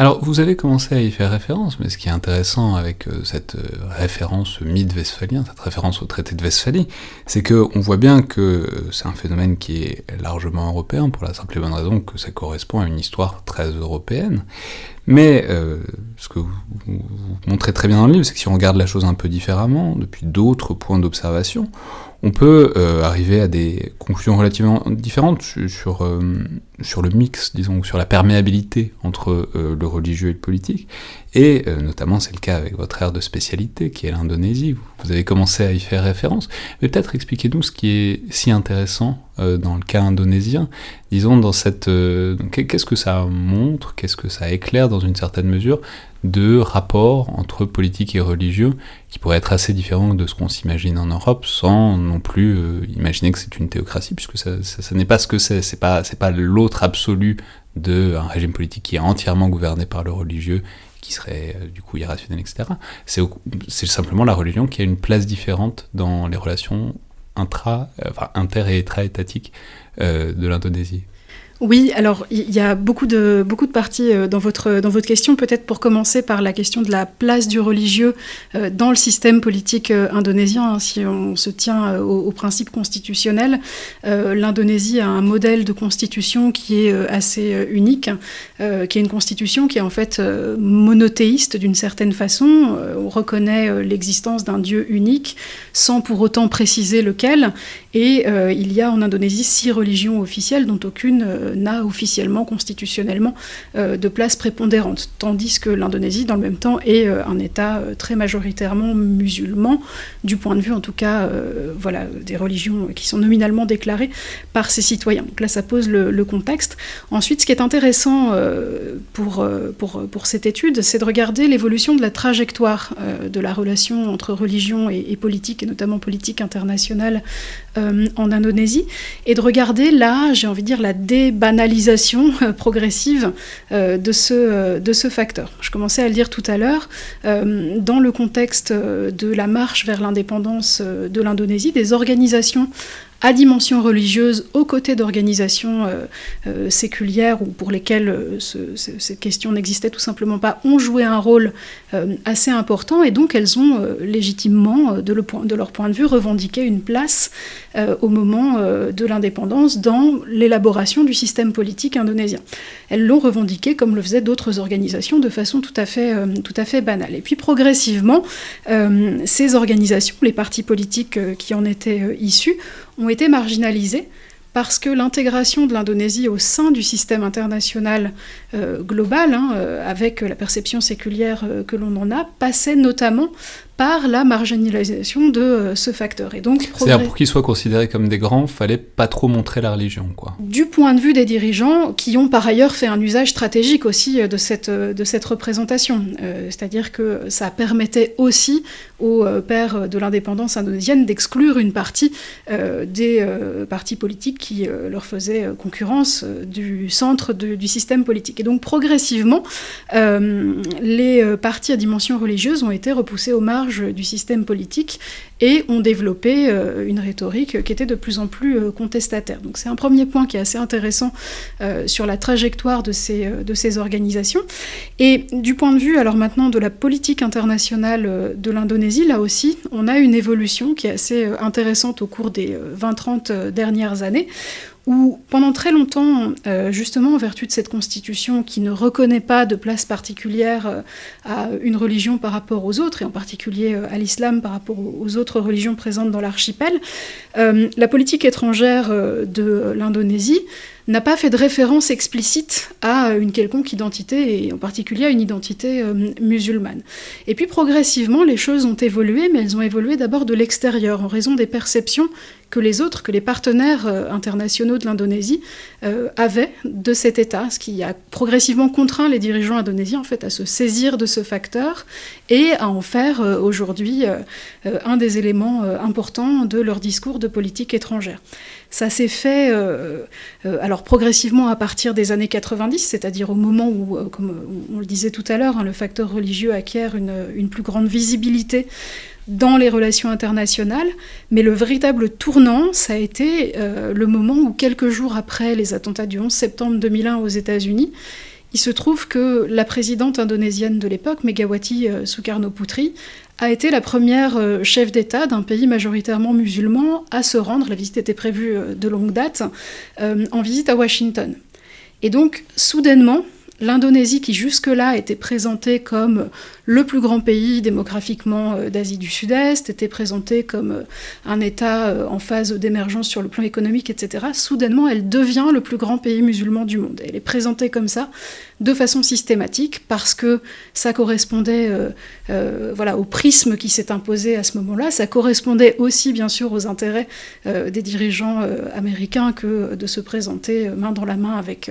Alors, vous avez commencé à y faire référence, mais ce qui est intéressant avec cette référence mythe westphalien, cette référence au traité de Westphalie, c'est qu'on voit bien que c'est un phénomène qui est largement européen, pour la simple et bonne raison que ça correspond à une histoire très européenne. Mais euh, ce que vous, montrez très bien dans le livre, c'est que si on regarde la chose un peu différemment, depuis d'autres points d'observation, on peut euh, arriver à des conclusions relativement différentes sur, euh, sur le mix, disons, sur la perméabilité entre le religieux et le politique. Et notamment, c'est le cas avec votre aire de spécialité, qui est l'Indonésie. Vous avez commencé à y faire référence. Peut-être expliquez-nous ce qui est si intéressant dans le cas indonésien. Disons, dans cette. Qu'est-ce que ça montre? Qu'est-ce que ça éclaire dans une certaine mesure de rapports entre politique et religieux qui pourraient être assez différents de ce qu'on s'imagine en Europe sans non plus euh, imaginer que c'est une théocratie puisque ça, n'est pas ce que c'est, c'est pas, c'est pas l'autre absolu d'un régime politique qui est entièrement gouverné par le religieux qui serait euh, du coup irrationnel, etc. C'est, simplement la religion qui a une place différente dans les relations intra, euh, enfin, inter et étatiques de l'Indonésie. Oui, alors il y a beaucoup de, parties euh, dans votre, question. Peut-être pour commencer par la question de la place du religieux euh, dans le système politique euh, indonésien. Hein, si on se tient aux, principes constitutionnels, l'Indonésie a un modèle de constitution qui est assez unique, qui est une constitution qui est en fait monothéiste d'une certaine façon. on reconnaît l'existence d'un Dieu unique sans pour autant préciser lequel. Et il y a en Indonésie six religions officielles dont aucune n'a officiellement, constitutionnellement, euh, de place prépondérante, tandis que l'Indonésie, dans le même temps, est euh, un État euh, très majoritairement musulman, du point de vue en tout cas voilà, des religions qui sont nominalement déclarées par ses citoyens. Donc là, ça pose le, contexte. Ensuite, ce qui est intéressant pour, pour, pour cette étude, c'est de regarder l'évolution de la trajectoire de la relation entre religion et politique, et notamment politique internationale en Indonésie, et de regarder là, j'ai envie de dire, la dé banalisation euh, progressive euh, euh, de ce facteur. Je commençais à le dire tout à l'heure, dans le contexte de la marche vers l'indépendance de l'Indonésie, des organisations à dimension religieuse aux côtés d'organisations séculières ou pour lesquelles cette question n'existait tout simplement pas, ont joué un rôle assez important et donc elles ont légitimement, de, leur point de vue, revendiqué une place au moment de l'indépendance dans l'élaboration du système politique indonésien. Elles l'ont revendiqué comme le faisaient d'autres organisations de façon tout à fait, banale. Et puis progressivement, euh, ces organisations, les partis politiques euh, qui en étaient euh, issus, ont été marginalisés parce que l'intégration de l'Indonésie au sein du système international global, hein, avec la perception séculière que l'on en a, passait notamment par la marginalisation de euh, ce facteur. Et donc, C'est-à-dire pour qu'ils soient considérés comme des grands, fallait pas trop montrer la religion, quoi. Du point de vue des dirigeants, qui ont par ailleurs fait un usage stratégique aussi euh, de cette, euh, de cette représentation. C'est-à-dire que ça permettait aussi aux pères de l'indépendance indonésienne d'exclure une partie des partis politiques qui leur faisaient concurrence du centre du système politique. Et donc progressivement, les partis à dimension religieuse ont été repoussés aux marges du système politique et ont développé euh, une rhétorique qui était de plus en plus euh, contestataire. Donc c'est un premier point qui est assez intéressant euh, sur la trajectoire de ces, de ces organisations. Et du point de vue alors maintenant de la politique internationale de l'Indonésie, là aussi, on a une évolution qui est assez intéressante au cours des 20-30 dernières années où pendant très longtemps, euh, justement en vertu de cette constitution qui ne reconnaît pas de place particulière euh, à une religion par rapport aux autres, et en particulier euh, à l'islam par rapport aux autres religions présentes dans l'archipel, la politique étrangère de l'Indonésie n'a pas fait de référence explicite à une quelconque identité, et en particulier à une identité musulmane. Et puis progressivement, les choses ont évolué, mais elles ont évolué d'abord de l'extérieur, en raison des perceptions que les autres, que les partenaires euh, internationaux de l'Indonésie euh, avaient de cet État, ce qui a progressivement contraint les dirigeants indonésiens en fait à se saisir de ce facteur et à en faire euh, aujourd'hui un des éléments importants de leur discours de politique étrangère. Ça s'est fait alors progressivement à partir des années 90, c'est-à-dire au moment où, comme on le disait tout à l'heure, hein, le facteur religieux acquiert une, plus grande visibilité dans les relations internationales, mais le véritable tournant, ça a été euh, le moment où, quelques jours après les attentats du 11 septembre 2001 aux États-Unis, il se trouve que la présidente indonésienne de l'époque, Megawati euh, Sukarno-Putri, a été la première euh, chef d'État d'un pays majoritairement musulman à se rendre, la visite était prévue de longue date, en visite à Washington. Et donc, soudainement, l'Indonésie, qui jusque-là était présentée comme le plus grand pays démographiquement euh, d'Asie du Sud-Est, était présenté comme euh, un État euh, en phase d'émergence sur le plan économique, etc. Soudainement, elle devient le plus grand pays musulman du monde. Elle est présentée comme ça de façon systématique parce que ça correspondait voilà, au prisme qui s'est imposé à ce moment-là. Ça correspondait aussi, bien sûr, aux intérêts des dirigeants américains que de se présenter main dans la main avec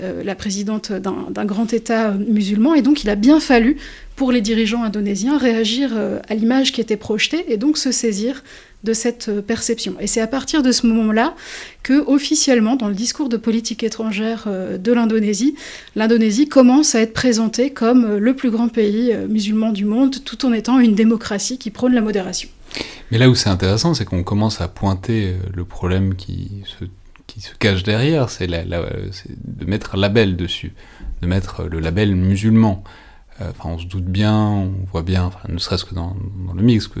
la présidente d'un grand État musulman. Et donc, il a bien fallu pour les dirigeants indonésiens réagir euh, à l'image qui était projetée et donc se saisir de cette euh, perception. Et c'est à partir de ce moment-là que, officiellement, dans le discours de politique étrangère euh, de l'Indonésie, l'Indonésie commence à être présentée comme le plus grand pays musulman du monde, tout en étant une démocratie qui prône la modération. Mais là où c'est intéressant, c'est qu'on commence à pointer le problème qui se, qui se cache derrière, c'est de mettre un label dessus, de mettre le label musulman. Euh, enfin, on se doute bien, on voit bien, ne serait-ce que dans, le mix, que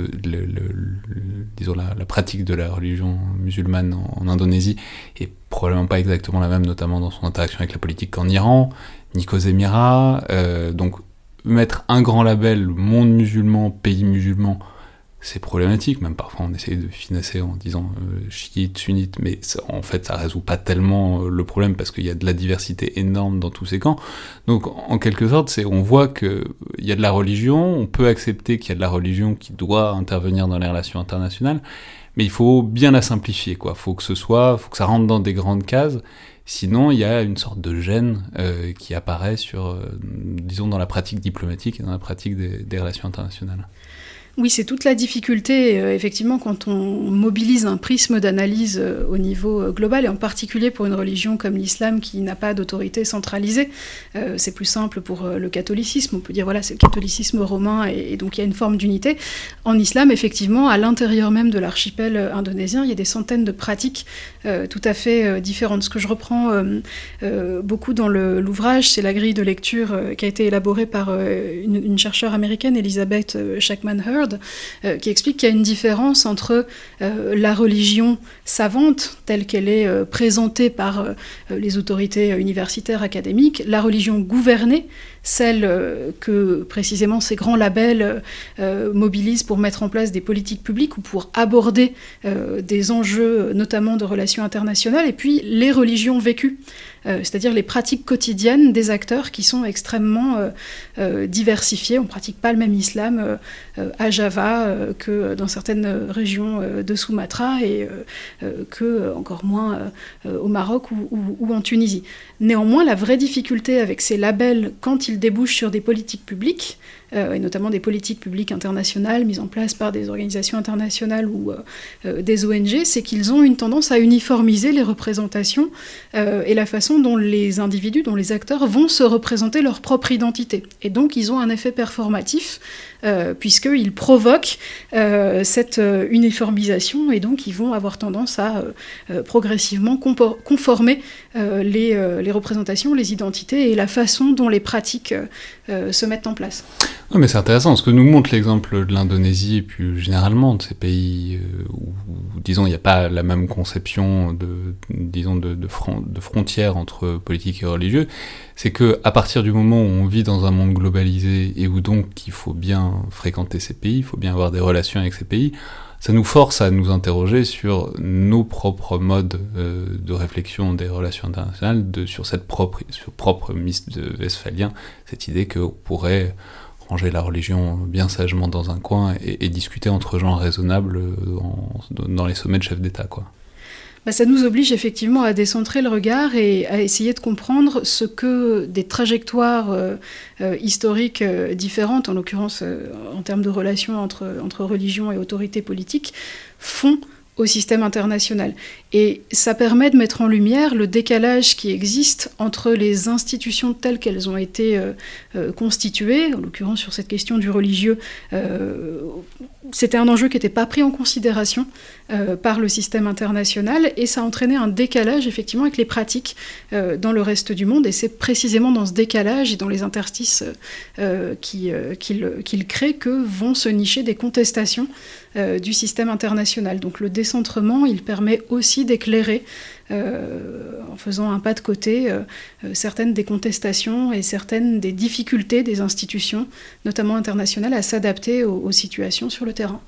disons la, pratique de la religion musulmane en, Indonésie est probablement pas exactement la même, notamment dans son interaction avec la politique qu'en Iran, ni qu'aux. Euh, donc mettre un grand label, monde musulman, pays musulman, c'est problématique, même parfois on essaye de financer en disant euh, chiite, sunnite, mais en fait ça résout pas tellement euh, le problème parce qu'il y a de la diversité énorme dans tous ces camps. Donc en quelque sorte, c'est on voit qu'il y a de la religion, on peut accepter qu'il y a de la religion qui doit intervenir dans les relations internationales, mais il faut bien la simplifier, quoi. Faut que ce soit, faut que ça rentre dans des grandes cases. Sinon, il y a une sorte de gêne euh, qui apparaît sur, disons, dans la pratique diplomatique et dans la pratique des relations internationales. Oui, c'est toute la difficulté, euh, effectivement, quand on mobilise un prisme d'analyse euh, au niveau euh, global, et en particulier pour une religion comme l'islam qui n'a pas d'autorité centralisée. c'est plus simple pour le catholicisme. On peut dire, voilà, c'est le catholicisme romain, et, donc il y a une forme d'unité. En islam, effectivement, à l'intérieur même de l'archipel indonésien, il y a des centaines de pratiques tout à fait différentes. Ce que je reprends beaucoup dans l'ouvrage, c'est la grille de lecture qui a été élaborée par une, chercheure américaine, Elizabeth Shackman-Heard, euh, qui explique qu'il y a une différence entre euh, la religion savante, telle qu'elle est euh, présentée par les autorités universitaires académiques, la religion gouvernée, celle que précisément ces grands labels mobilisent pour mettre en place des politiques publiques ou pour aborder des enjeux notamment de relations internationales, et puis les religions vécues. Euh, c'est-à-dire les pratiques quotidiennes des acteurs qui sont extrêmement euh, euh, diversifiées. On ne pratique pas le même islam à Java que dans certaines régions de Sumatra et que encore moins au Maroc ou, en Tunisie. Néanmoins, la vraie difficulté avec ces labels, quand ils débouchent sur des politiques publiques, et notamment des politiques publiques internationales mises en place par des organisations internationales ou des ONG, c'est qu'ils ont une tendance à uniformiser les représentations et la façon dont les individus, dont les acteurs vont se représenter leur propre identité. Et donc ils ont un effet performatif euh, puisqu'ils provoquent euh, cette euh, uniformisation et donc ils vont avoir tendance à progressivement conformer les, représentations, les identités et la façon dont les pratiques se mettent en place. Mais c'est intéressant, ce que nous montre l'exemple de l'Indonésie et plus généralement de ces pays où, disons, il n'y a pas la même conception de, disons, de, de, frontières entre politique et religieux, c'est que à partir du moment où on vit dans un monde globalisé et où donc il faut bien fréquenter ces pays, il faut bien avoir des relations avec ces pays, ça nous force à nous interroger sur nos propres modes euh, de réflexion des relations internationales, sur cette propre, sur propre mythe de Westphalien, cette idée qu'on pourrait ranger la religion bien sagement dans un coin et, discuter entre gens raisonnables euh, dans les sommets de chefs d'État. Bah, ça nous oblige effectivement à décentrer le regard et à essayer de comprendre ce que des trajectoires euh, euh, historiques différentes, en l'occurrence en termes de relations entre, entre religion et autorité politique, font au système international. Et ça permet de mettre en lumière le décalage qui existe entre les institutions telles qu'elles ont été euh, euh, constituées, en l'occurrence sur cette question du religieux, euh, c'était un enjeu qui n'était pas pris en considération par le système international, et ça a entraîné un décalage effectivement avec les pratiques dans le reste du monde, et c'est précisément dans ce décalage et dans les interstices qu'il qui, crée que vont se nicher des contestations du système international. Donc le décentrement, il permet aussi d'éclairer, euh, en faisant un pas de côté, euh, euh, certaines des contestations et certaines des difficultés des institutions, notamment internationales, à s'adapter aux, situations sur le terrain.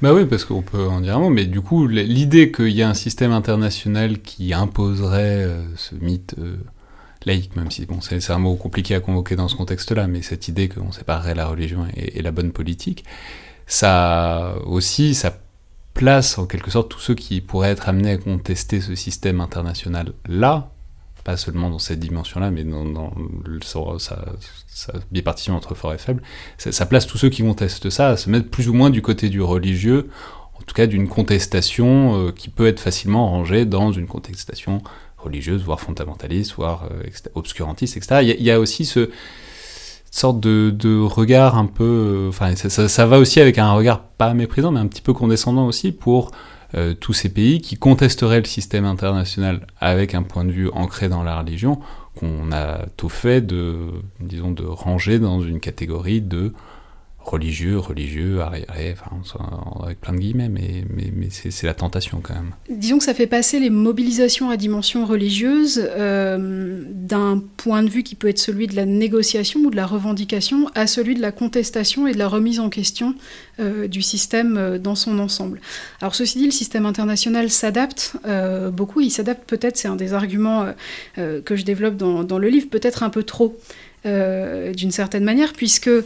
Bah oui, parce qu'on peut en dire un mot, mais du coup, l'idée qu'il y a un système international qui imposerait ce mythe laïque, même si bon, c'est un mot compliqué à convoquer dans ce contexte-là, mais cette idée qu'on séparerait la religion et, et, la bonne politique, ça aussi, ça place en quelque sorte tous ceux qui pourraient être amenés à contester ce système international-là, pas seulement dans cette dimension-là, mais dans, dans sa, sa, bipartition entre fort et faible, ça, place tous ceux qui contestent ça à se mettre plus ou moins du côté du religieux, en tout cas d'une contestation euh, qui peut être facilement rangée dans une contestation religieuse, voire fondamentaliste, voire euh, obscurantiste, etc. Il y, a aussi ce, sorte de, regard un peu. Euh, enfin, ça, va aussi avec un regard pas méprisant, mais un petit peu condescendant aussi pour euh, tous ces pays qui contesteraient le système international avec un point de vue ancré dans la religion, qu'on a tout fait de, disons, de ranger dans une catégorie de religieux, religieux, arriéré, enfin, avec plein de guillemets, mais, c'est la tentation quand même. Disons que ça fait passer les mobilisations à dimension religieuse euh, d'un point de vue qui peut être celui de la négociation ou de la revendication à celui de la contestation et de la remise en question euh, du système euh, dans son ensemble. Alors ceci dit, le système international s'adapte beaucoup, il s'adapte peut-être, c'est un des arguments que je développe dans le livre, peut-être un peu trop. Euh, d'une certaine manière, puisque euh,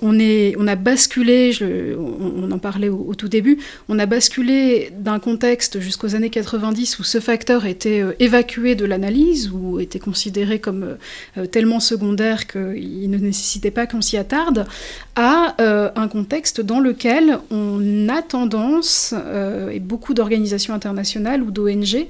on, a basculé, on, en parlait au, tout début, on a basculé d'un contexte jusqu'aux années 90 où ce facteur était évacué de l'analyse, ou était considéré comme tellement secondaire qu'il ne nécessitait pas qu'on s'y attarde, à un contexte dans lequel on a tendance, et beaucoup d'organisations internationales ou d'ONG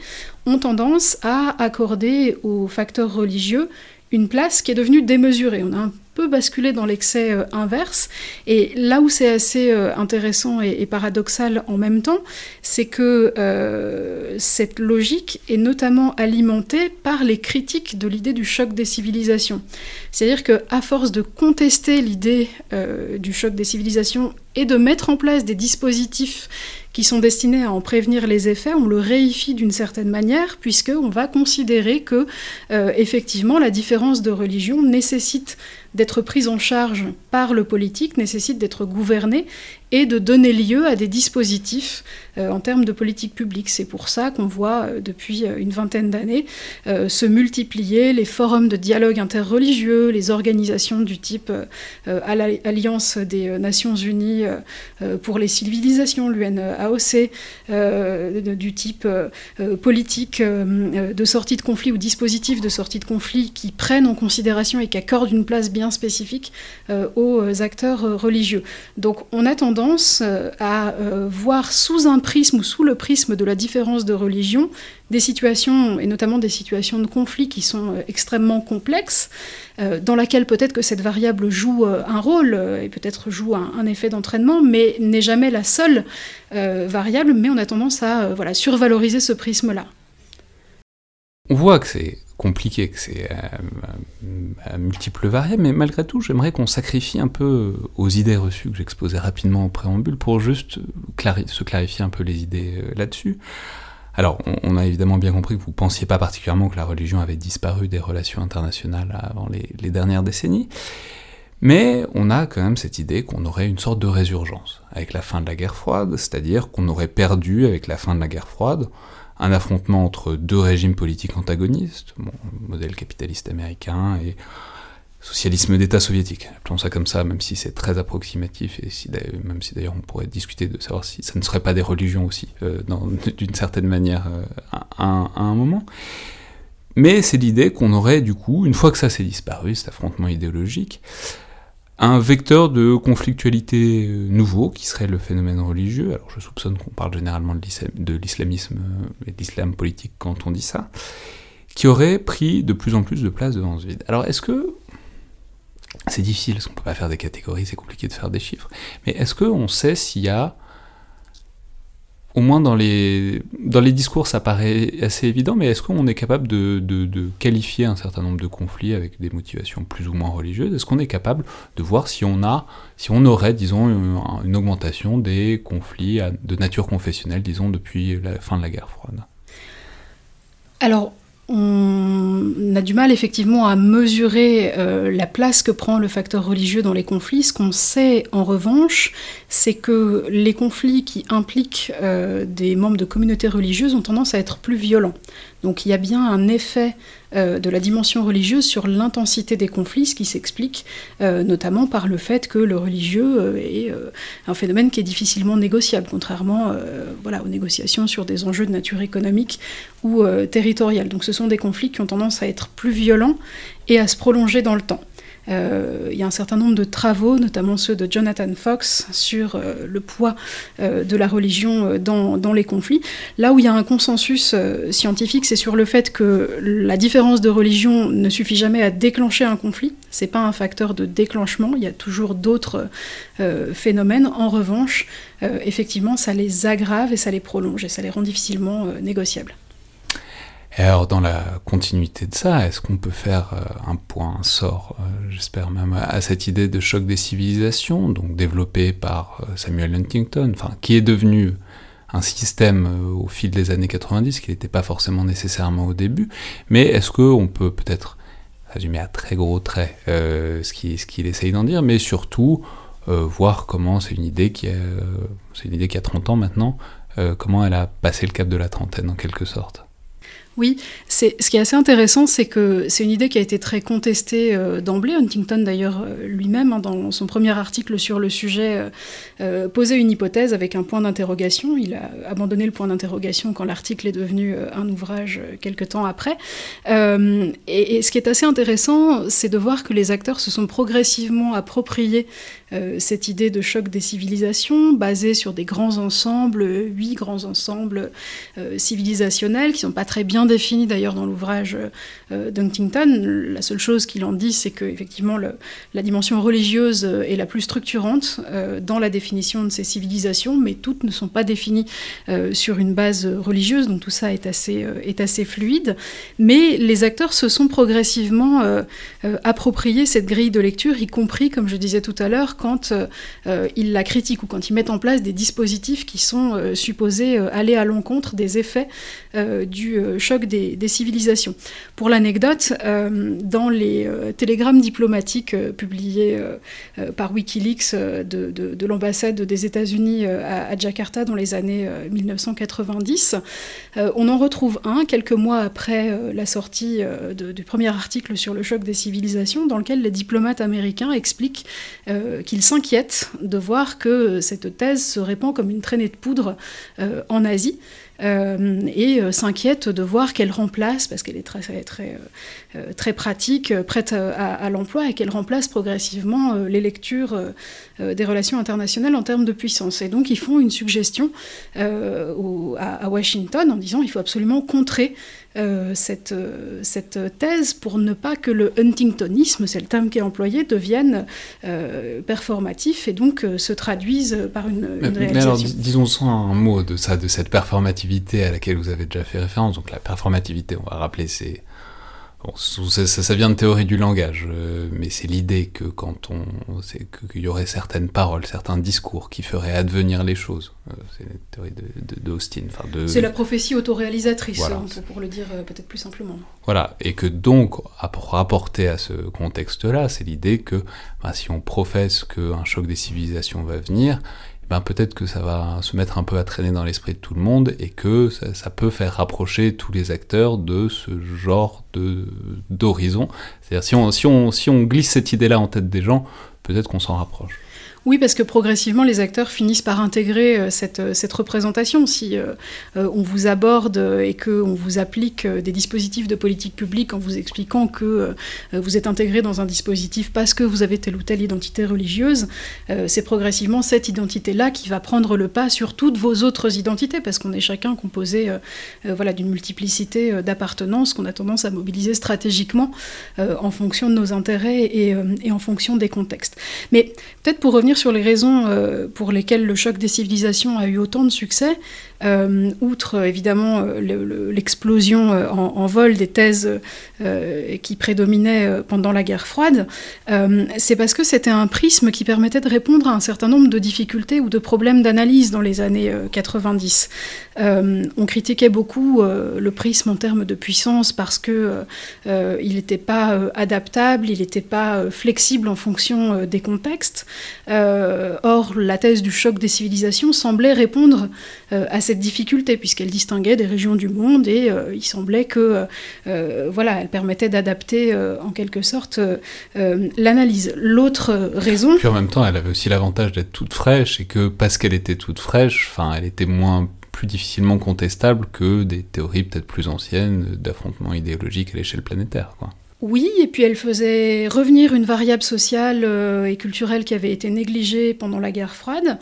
ont tendance à accorder aux facteurs religieux une place qui est devenue démesurée. On a un peu basculé dans l'excès euh, inverse. Et là où c'est assez euh, intéressant et, paradoxal en même temps, c'est que euh, cette logique est notamment alimentée par les critiques de l'idée du choc des civilisations. C'est-à-dire qu'à force de contester l'idée du choc des civilisations et de mettre en place des dispositifs qui sont destinés à en prévenir les effets, on le réifie d'une certaine manière, puisqu'on va considérer que, euh, effectivement, la différence de religion nécessite d'être prise en charge par le politique, nécessite d'être gouvernée et de donner lieu à des dispositifs euh, en termes de politique publique. C'est pour ça qu'on voit euh, depuis euh, une vingtaine d'années se multiplier les forums de dialogue interreligieux, les organisations du type Alliance des Nations Unies pour les civilisations, l'UNAOC, du type politique de sortie de conflit ou dispositifs de sortie de conflit qui prennent en considération et qui accordent une place bien spécifique aux acteurs religieux. Donc on a tendance euh, à euh, voir sous un prisme ou sous le prisme de la différence de religion des situations, et notamment des situations de conflit qui sont euh, extrêmement complexes, dans laquelle peut-être que cette variable joue un rôle et peut-être joue un, effet d'entraînement, mais n'est jamais la seule variable, mais on a tendance à voilà, survaloriser ce prisme-là. On voit que c'est compliqué, que c'est à, euh, multiples variables, mais malgré tout, j'aimerais qu'on sacrifie un peu aux idées reçues que j'exposais rapidement au préambule pour juste se clarifier un peu les idées euh, là-dessus. Alors, on, a évidemment bien compris que vous pensiez pas particulièrement que la religion avait disparu des relations internationales avant les, dernières décennies, mais on a quand même cette idée qu'on aurait une sorte de résurgence avec la fin de la guerre froide, c'est-à-dire qu'on aurait perdu avec la fin de la guerre froide un affrontement entre deux régimes politiques antagonistes, bon, modèle capitaliste américain et socialisme d'État soviétique. Appelons ça comme ça, même si c'est très approximatif, et même si d'ailleurs on pourrait discuter de savoir si ça ne serait pas des religions aussi, euh, d'une certaine manière, euh, à, un moment. Mais c'est l'idée qu'on aurait du coup, une fois que ça s'est disparu, cet affrontement idéologique, un vecteur de conflictualité euh, nouveau qui serait le phénomène religieux. Alors je soupçonne qu'on parle généralement de l'islamisme euh, et de l'islam politique quand on dit ça, qui aurait pris de plus en plus de place devant ce vide. Alors est-ce que c'est difficile, parce qu'on peut pas faire des catégories, c'est compliqué de faire des chiffres, mais est-ce qu'on sait s'il y a au moins dans les, dans les discours, ça paraît assez évident, mais est-ce qu'on est capable de, de, qualifier un certain nombre de conflits avec des motivations plus ou moins religieuses? Est-ce qu'on est capable de voir si on, a, si on aurait, disons, une, augmentation des conflits de nature confessionnelle, disons, depuis la fin de la guerre froide? Alors, on a du mal effectivement à mesurer euh, la place que prend le facteur religieux dans les conflits. Ce qu'on sait en revanche, c'est que les conflits qui impliquent euh, des membres de communautés religieuses ont tendance à être plus violents. Donc il y a bien un effet euh, de la dimension religieuse sur l'intensité des conflits, ce qui s'explique euh, notamment par le fait que le religieux est un phénomène qui est difficilement négociable, contrairement aux négociations sur des enjeux de nature économique ou territoriale. Donc ce sont des conflits qui ont tendance à être plus violents et à se prolonger dans le temps. Euh, il y a un certain nombre de travaux, notamment ceux de Jonathan Fox, sur euh, le poids euh, de la religion dans, dans, les conflits. Là où il y a un consensus scientifique, c'est sur le fait que la différence de religion ne suffit jamais à déclencher un conflit. C'est pas un facteur de déclenchement. Il y a toujours d'autres phénomènes. En revanche, effectivement, ça les aggrave et ça les prolonge et ça les rend difficilement négociables. Et alors, dans la continuité de ça, est-ce qu'on peut faire euh, un point, un sort, euh, j'espère même, à cette idée de choc des civilisations, donc développée par euh, Samuel Huntington, enfin, qui est devenu un système au fil des années 90, qui n'était pas forcément nécessairement au début, mais est-ce qu'on peut peut-être résumer à très gros traits ce qu'il essaye d'en dire, mais surtout voir comment c'est une idée qui a, c'est une idée qui a 30 ans maintenant, comment elle a passé le cap de la trentaine en quelque sorte? Oui, ce qui est assez intéressant, c'est que c'est une idée qui a été très contestée euh, d'emblée. Huntington, d'ailleurs, euh, lui-même, hein, dans son premier article sur le sujet, euh, posait une hypothèse avec un point d'interrogation. Il a abandonné le point d'interrogation quand l'article est devenu un ouvrage quelque temps après. Et, et, ce qui est assez intéressant, c'est de voir que les acteurs se sont progressivement appropriés cette idée de choc des civilisations, basée sur des grands ensembles, huit grands ensembles civilisationnels qui sont pas très bien défini d'ailleurs dans l'ouvrage euh, d'Huntington. La seule chose qu'il en dit, c'est que effectivement la dimension religieuse euh, est la plus structurante euh, dans la définition de ces civilisations, mais toutes ne sont pas définies sur une base religieuse, donc tout ça est assez, est assez fluide. Mais les acteurs se sont progressivement appropriés cette grille de lecture, y compris, comme je disais tout à l'heure, quand ils la critiquent ou quand ils mettent en place des dispositifs qui sont supposés aller à l'encontre des effets du choc des, civilisations. Pour l'anecdote, euh, dans les euh, télégrammes diplomatiques euh, publiés par Wikileaks de, l'ambassade des États-Unis à, Jakarta dans les années 1990, on en retrouve un quelques mois après la sortie du premier article sur le choc des civilisations, dans lequel les diplomates américains expliquent qu'ils s'inquiètent de voir que cette thèse se répand comme une traînée de poudre en Asie. Euh, et euh, s'inquiète de voir qu'elle remplace, parce qu'elle est très, très, euh, très pratique, prête à, l'emploi, et qu'elle remplace progressivement les lectures des relations internationales en termes de puissance. Et donc ils font une suggestion à, Washington en disant il faut absolument contrer cette, cette, thèse pour ne pas que le huntingtonisme, c'est le terme qui est employé, devienne performatif et donc se traduise par une, une réalisation. Mais alors, disons un mot de ça, de cette performativité à laquelle vous avez déjà fait référence. Donc la performativité, on va rappeler, c'est ça, vient de théorie du langage, euh, mais c'est l'idée que quand on, c'est qu'il y aurait certaines paroles, certains discours qui feraient advenir les choses. Euh, c'est la théorie d'Austin. De, c'est la prophétie autoréalisatrice, hein, pour, le dire euh, peut-être plus simplement. Voilà, et que donc, rapporter à ce contexte-là, c'est l'idée que ben, si on professe qu'un choc des civilisations va venir, ben peut-être que ça va se mettre un peu à traîner dans l'esprit de tout le monde et que ça, peut faire rapprocher tous les acteurs de ce genre d'horizon. C'est-à-dire si on, si, on, si on glisse cette idée-là en tête des gens, peut-être qu'on s'en rapproche. Oui, parce que progressivement, les acteurs finissent par intégrer euh, cette, euh, cette, représentation. Si euh, on vous aborde et qu'on vous applique des dispositifs de politique publique en vous expliquant que vous êtes intégré dans un dispositif parce que vous avez telle ou telle identité religieuse, c'est progressivement cette identité-là qui va prendre le pas sur toutes vos autres identités, parce qu'on est chacun composé voilà, d'une multiplicité d'appartenances qu'on a tendance à mobiliser stratégiquement en fonction de nos intérêts et, et en fonction des contextes. Mais peut-être pour revenir sur les raisons euh, pour lesquelles le choc des civilisations a eu autant de succès, outre évidemment euh, l'explosion en, vol des thèses qui prédominaient pendant la guerre froide, c'est parce que c'était un prisme qui permettait de répondre à un certain nombre de difficultés ou de problèmes d'analyse dans les années 90. on critiquait beaucoup le prisme en termes de puissance parce que il n'était pas adaptable, il n'était pas flexible en fonction des contextes. Euh, or, la thèse du choc des civilisations semblait répondre euh, à cette difficulté, puisqu'elle distinguait des régions du monde et euh, il semblait que, voilà, elle permettait d'adapter en quelque sorte l'analyse. L'autre raison. Puis en même temps, elle avait aussi l'avantage d'être toute fraîche et que parce qu'elle était toute fraîche, enfin, elle était moins plus difficilement contestable que des théories peut-être plus anciennes d'affrontements idéologiques à l'échelle planétaire. Quoi. Oui, et puis elle faisait revenir une variable sociale euh, et culturelle qui avait été négligée pendant la guerre froide.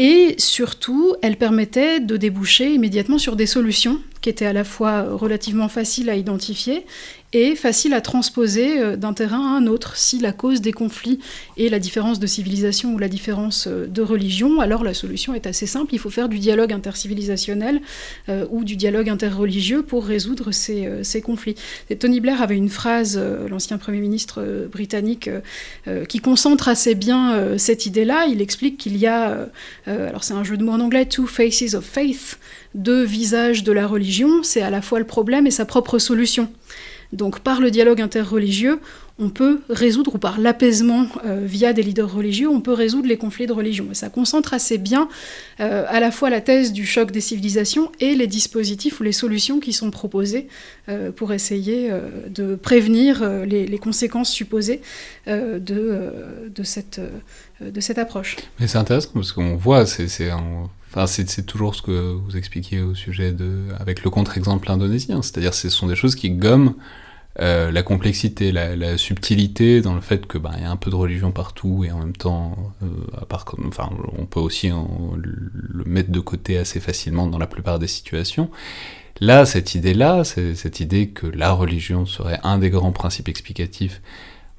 Et surtout, elle permettait de déboucher immédiatement sur des solutions qui étaient à la fois relativement faciles à identifier et facile à transposer euh, d'un terrain à un autre. Si la cause des conflits est la différence de civilisation ou la différence euh, de religion, alors la solution est assez simple. Il faut faire du dialogue intercivilisationnel euh, ou du dialogue interreligieux pour résoudre ces, ces conflits. Tony Blair avait une phrase, l'ancien Premier ministre britannique, qui concentre assez bien cette idée-là. Il explique qu'il y a, alors c'est un jeu de mots en anglais, two faces of faith, deux visages de la religion, c'est à la fois le problème et sa propre solution. Donc par le dialogue interreligieux, on peut résoudre, ou par l'apaisement euh, via des leaders religieux, on peut résoudre les conflits de religion. Et ça concentre assez bien euh, à la fois la thèse du choc des civilisations et les dispositifs ou les solutions qui sont proposées euh, pour essayer de prévenir les, conséquences supposées de, cette, de cette approche. Mais c'est intéressant parce qu'on voit, c'est Enfin, c'est toujours ce que vous expliquiez au sujet de, avec le contre-exemple indonésien, c'est-à-dire ce sont des choses qui gomment euh, la complexité, la, subtilité dans le fait que bah, y a un peu de religion partout et en même temps, euh, à part, enfin, on peut aussi le mettre de côté assez facilement dans la plupart des situations. Là, cette idée-là, cette idée que la religion serait un des grands principes explicatifs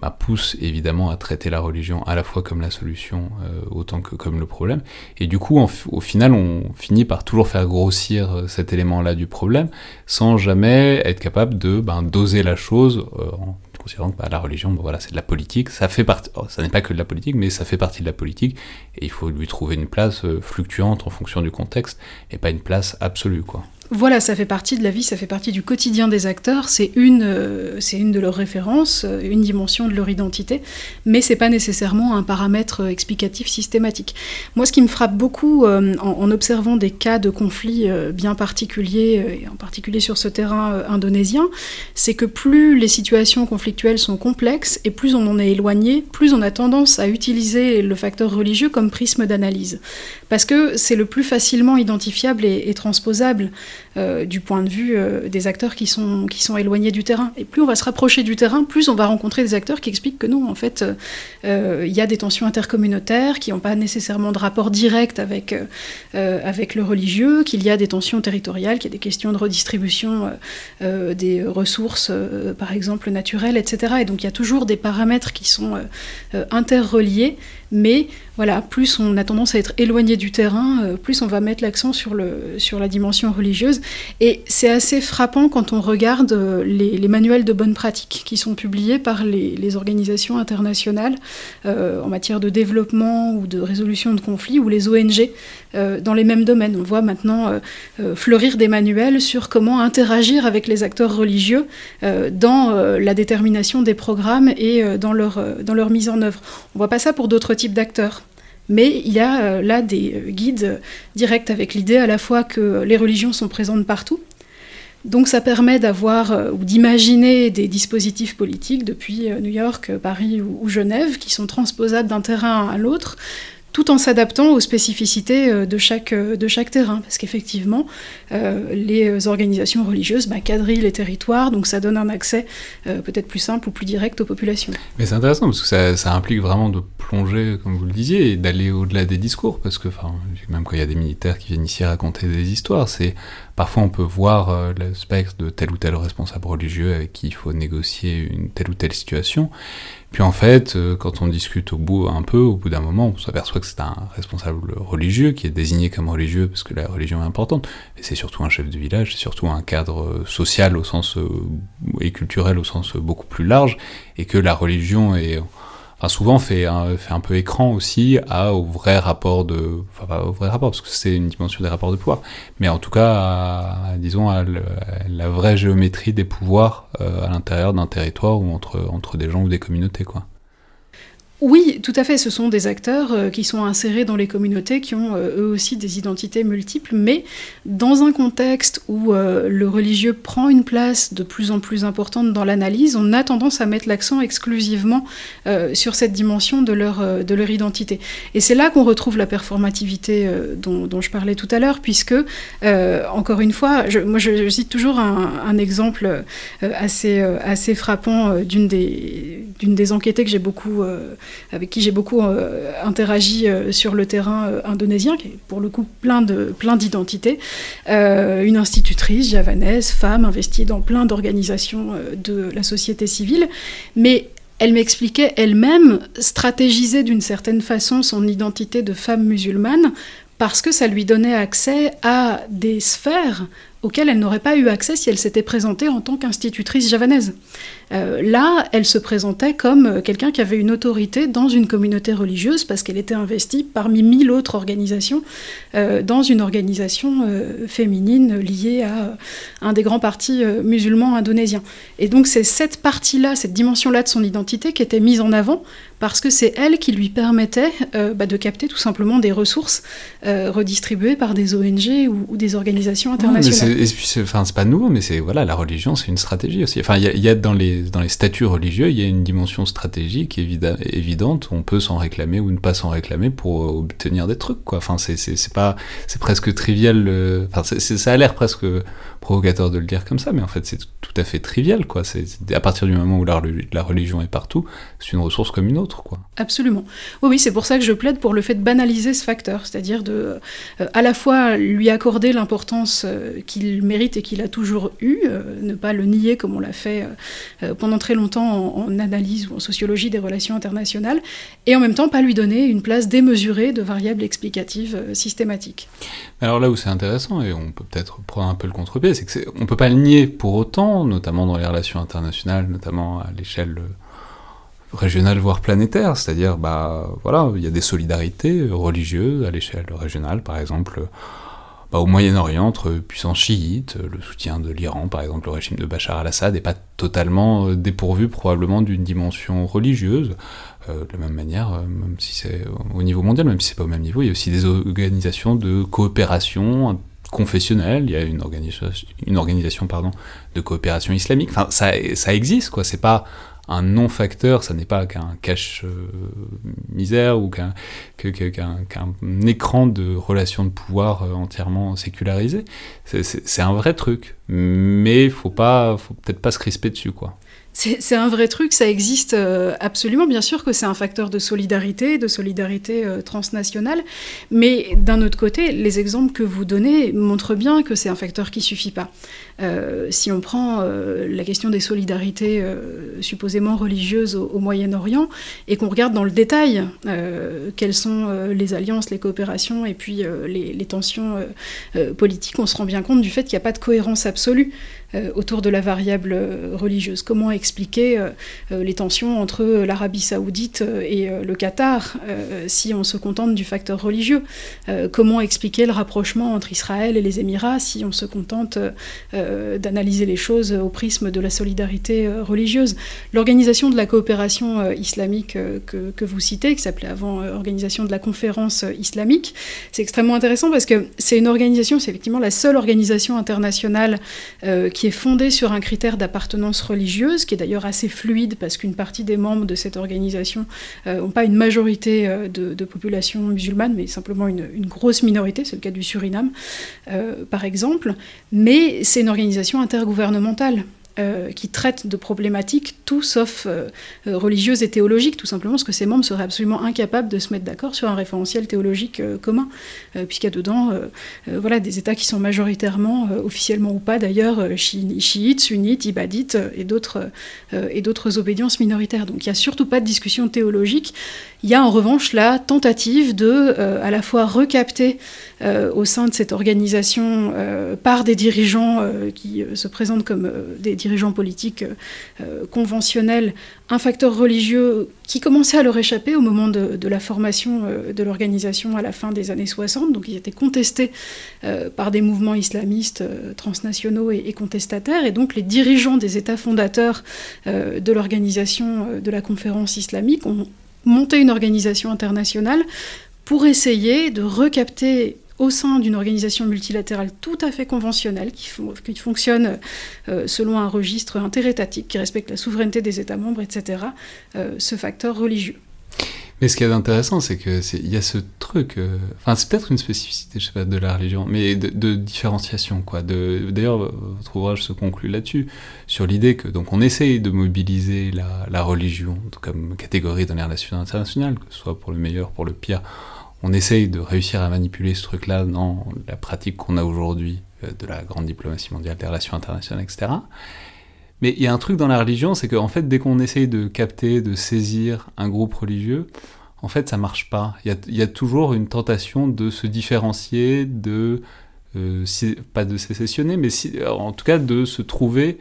bah, pousse évidemment à traiter la religion à la fois comme la solution euh, autant que comme le problème. Et du coup, au final, on finit par toujours faire grossir euh, cet élément-là du problème sans jamais être capable de ben, doser la chose euh, en considérant que bah, la religion, voilà, c'est de la politique. Ça fait partie, oh, ça n'est pas que de la politique, mais ça fait partie de la politique et il faut lui trouver une place fluctuante en fonction du contexte et pas une place absolue, quoi. Voilà, ça fait partie de la vie, ça fait partie du quotidien des acteurs, c'est une, euh, c'est une de leurs références, euh, une dimension de leur identité, mais c'est pas nécessairement un paramètre explicatif systématique. Moi, ce qui me frappe beaucoup euh, en, observant des cas de conflits bien particuliers, et en particulier sur ce terrain indonésien, c'est que plus les situations conflictuelles sont complexes et plus on en est éloigné, plus on a tendance à utiliser le facteur religieux comme prisme d'analyse, parce que c'est le plus facilement identifiable et transposable. Euh, du point de vue euh, des acteurs qui sont, qui sont éloignés du terrain. Et plus on va se rapprocher du terrain, plus on va rencontrer des acteurs qui expliquent que non, en fait, euh, il y a des tensions intercommunautaires qui n'ont pas nécessairement de rapport direct avec, avec le religieux, qu'il y a des tensions territoriales, qu'il y a des questions de redistribution des ressources, par exemple naturelles, etc. Et donc il y a toujours des paramètres qui sont interreliés mais voilà, plus on a tendance à être éloigné du terrain, plus on va mettre l'accent sur, sur la dimension religieuse. Et c'est assez frappant quand on regarde euh, les, manuels de bonne pratique qui sont publiés par les, organisations internationales euh, en matière de développement ou de résolution de conflits, ou les ONG dans les mêmes domaines. On voit maintenant fleurir des manuels sur comment interagir avec les acteurs religieux dans la détermination des programmes et dans, leur, mise en œuvre. On voit pas ça pour d'autres type d'acteurs. Mais il y a euh, là des euh, guides directs avec l'idée à la fois que les religions sont présentes partout. Donc ça permet d'avoir euh, ou d'imaginer des dispositifs politiques depuis New York, Paris ou Genève qui sont transposables d'un terrain à l'autre tout en s'adaptant aux spécificités euh, de chaque, euh, de chaque terrain. Parce qu'effectivement, euh, les organisations religieuses bah, quadrillent les territoires, donc ça donne un accès peut-être plus simple ou plus direct aux populations. Mais c'est intéressant parce que ça, ça, implique vraiment de plonger, comme vous le disiez, et d'aller au-delà des discours. Parce que même quand il y a des militaires qui viennent ici raconter des histoires, c'est Parfois, on peut voir le spectre de tel ou tel responsable religieux avec qui il faut négocier une telle ou telle situation. Puis en fait, euh, quand on discute au bout un peu, au bout d'un moment, on s'aperçoit que c'est un responsable religieux qui est désigné comme religieux parce que la religion est importante. Et c'est surtout un chef de village, c'est surtout un cadre euh, social au sens euh, et culturel au sens beaucoup plus large, et que la religion est souvent fait un, peu écran aussi à, au vrai rapport de, enfin pas au vrai rapport parce que c'est une dimension des rapports de pouvoir, mais en tout cas, à, disons à, la vraie géométrie des pouvoirs euh, à l'intérieur d'un territoire ou entre entre des gens ou des communautés quoi. Oui, tout à fait. Ce sont des acteurs euh, qui sont insérés dans les communautés, qui ont euh, eux aussi des identités multiples, mais dans un contexte où euh, le religieux prend une place de plus en plus importante dans l'analyse, on a tendance à mettre l'accent exclusivement sur cette dimension de leur, de leur identité. Et c'est là qu'on retrouve la performativité dont, je parlais tout à l'heure, puisque, encore une fois, je, moi je, cite toujours un, exemple assez, assez frappant d'une des, des enquêtées que j'ai beaucoup avec qui j'ai beaucoup euh, interagi euh, sur le terrain euh, indonésien, qui est pour le coup plein de plein d'identités. une institutrice javanaise, femme, investie dans plein d'organisations de la société civile, mais elle m'expliquait elle-même stratégiser d'une certaine façon son identité de femme musulmane parce que ça lui donnait accès à des sphères auquel elle n'aurait pas eu accès si elle s'était présentée en tant qu'institutrice javanaise. Euh, là, elle se présentait comme euh, quelqu'un qui avait une autorité dans une communauté religieuse parce qu'elle était investie parmi mille autres organisations euh, dans une organisation féminine liée à un des grands partis musulmans indonésiens. Et donc c'est cette partie-là, cette dimension-là de son identité qui était mise en avant parce que c'est elle qui lui permettait bah, de capter tout simplement des ressources redistribuées par des ONG ou, des organisations internationales. Enfin, c'est pas nouveau, mais c'est voilà, la religion, c'est une stratégie aussi. Enfin, il y, a dans les dans les statuts religieux, il y a une dimension stratégique évidente. On peut s'en réclamer ou ne pas s'en réclamer pour obtenir des trucs. Enfin, c'est pas, c'est presque trivial. Euh, enfin, ça a l'air presque provocateur de le dire comme ça, mais en fait, c'est tout à fait trivial, quoi. C'est à partir du moment où la, la religion est partout, c'est une ressource comme une autre, quoi. Absolument. Oui, oui, c'est pour ça que je plaide pour le fait de banaliser ce facteur, c'est-à-dire de, euh, à la fois lui accorder l'importance euh, qu'il mérite et qu'il a toujours eu, ne pas le nier comme on l'a fait euh, pendant très longtemps en, analyse ou en sociologie des relations internationales, et en même temps pas lui donner une place démesurée de variables explicatives euh, systématiques. Alors là où c'est intéressant, et on peut peut-être prendre un peu le contre-pied, c'est qu'on ne peut pas le nier pour autant, notamment dans les relations internationales, notamment à l'échelle euh, régionale voire planétaire, c'est-à-dire bah voilà, il y a des solidarités religieuses à l'échelle régionale, par exemple bah, au Moyen-Orient entre puissances chiites, le soutien de l'Iran par exemple au régime de Bachar al-Assad n'est pas totalement euh, dépourvu probablement d'une dimension religieuse. Euh, de la même manière, euh, même si c'est au niveau mondial, même si c'est pas au même niveau, il y a aussi des organisations de coopération confessionnelle, il y a une organisation, une organisation pardon, de coopération islamique. Enfin, ça, ça existe, quoi. C'est pas un non-facteur, ça n'est pas qu'un cache-misère ou qu'un écran de relations de pouvoir euh, entièrement sécularisé. C'est un vrai truc, mais faut pas, faut peut-être pas se crisper dessus, quoi. C'est un vrai truc, ça existe euh, absolument. Bien sûr que c'est un facteur de solidarité, de solidarité euh, transnationale, mais d'un autre côté, les exemples que vous donnez montrent bien que c'est un facteur qui suffit pas. Euh, si on prend la question des solidarités supposément religieuses au, Moyen-Orient et qu'on regarde dans le détail quelles sont les alliances, les coopérations et puis les, tensions politiques, on se rend bien compte du fait qu'il n'y a pas de cohérence absolue. Euh, autour de la variable euh, religieuse. Comment expliquer euh, les tensions entre l'Arabie saoudite et le Qatar si on se contente du facteur religieux? Comment expliquer le rapprochement entre Israël et les Émirats si on se contente d'analyser les choses au prisme de la solidarité religieuse? L'organisation de la coopération islamique que, vous citez, qui s'appelait avant Organisation de la conférence islamique, c'est extrêmement intéressant parce que c'est une organisation, c'est effectivement la seule organisation internationale qui qui est fondée sur un critère d'appartenance religieuse, qui est d'ailleurs assez fluide parce qu'une partie des membres de cette organisation n'ont euh, pas une majorité euh, de, population musulmane, mais simplement une, grosse minorité, c'est le cas du Suriname euh, par exemple, mais c'est une organisation intergouvernementale. Euh, qui traite de problématiques tout sauf euh, euh, religieuses et théologiques, tout simplement parce que ces membres seraient absolument incapables de se mettre d'accord sur un référentiel théologique commun, puisqu'il y a dedans voilà, des États qui sont majoritairement, officiellement ou pas d'ailleurs, chiites, sunnites, ibadites et d'autres et d'autres obédiences minoritaires. Donc il n'y a surtout pas de discussion théologique. Il y a en revanche la tentative de à la fois recapter au sein de cette organisation par des dirigeants qui se présentent comme des dirigeants dirigeants politiques euh, conventionnels un facteur religieux qui commençait à leur échapper au moment de, la formation euh, de l'organisation à la fin des années 60. Donc ils étaient contestés euh, par des mouvements islamistes transnationaux et, contestataires. Et donc les dirigeants des États fondateurs de l'organisation de la conférence islamique ont monté une organisation internationale pour essayer de recapter au sein d'une organisation multilatérale tout à fait conventionnelle, qui, fonctionne euh, selon un registre interétatique, qui respecte la souveraineté des États membres, etc., euh, ce facteur religieux. Mais ce qui est intéressant, c'est qu'il y a ce truc, euh, enfin c'est peut-être une spécificité, je sais pas, de la religion, mais de, différenciation, quoi. D'ailleurs, votre ouvrage se conclut là-dessus, sur l'idée que donc on essaye de mobiliser la, la religion comme catégorie dans les relations internationales, que ce soit pour le meilleur, pour le pire, on essaye de réussir à manipuler ce truc-là dans la pratique qu'on a aujourd'hui euh, de la grande diplomatie mondiale, des relations internationales, etc. Mais il y a un truc dans la religion, c'est qu'en fait, dès qu'on essaye de capter, de saisir un groupe religieux, en fait, ça marche pas. Il y a, toujours une tentation de se différencier, de pas de sécessionner, mais en tout cas de se trouver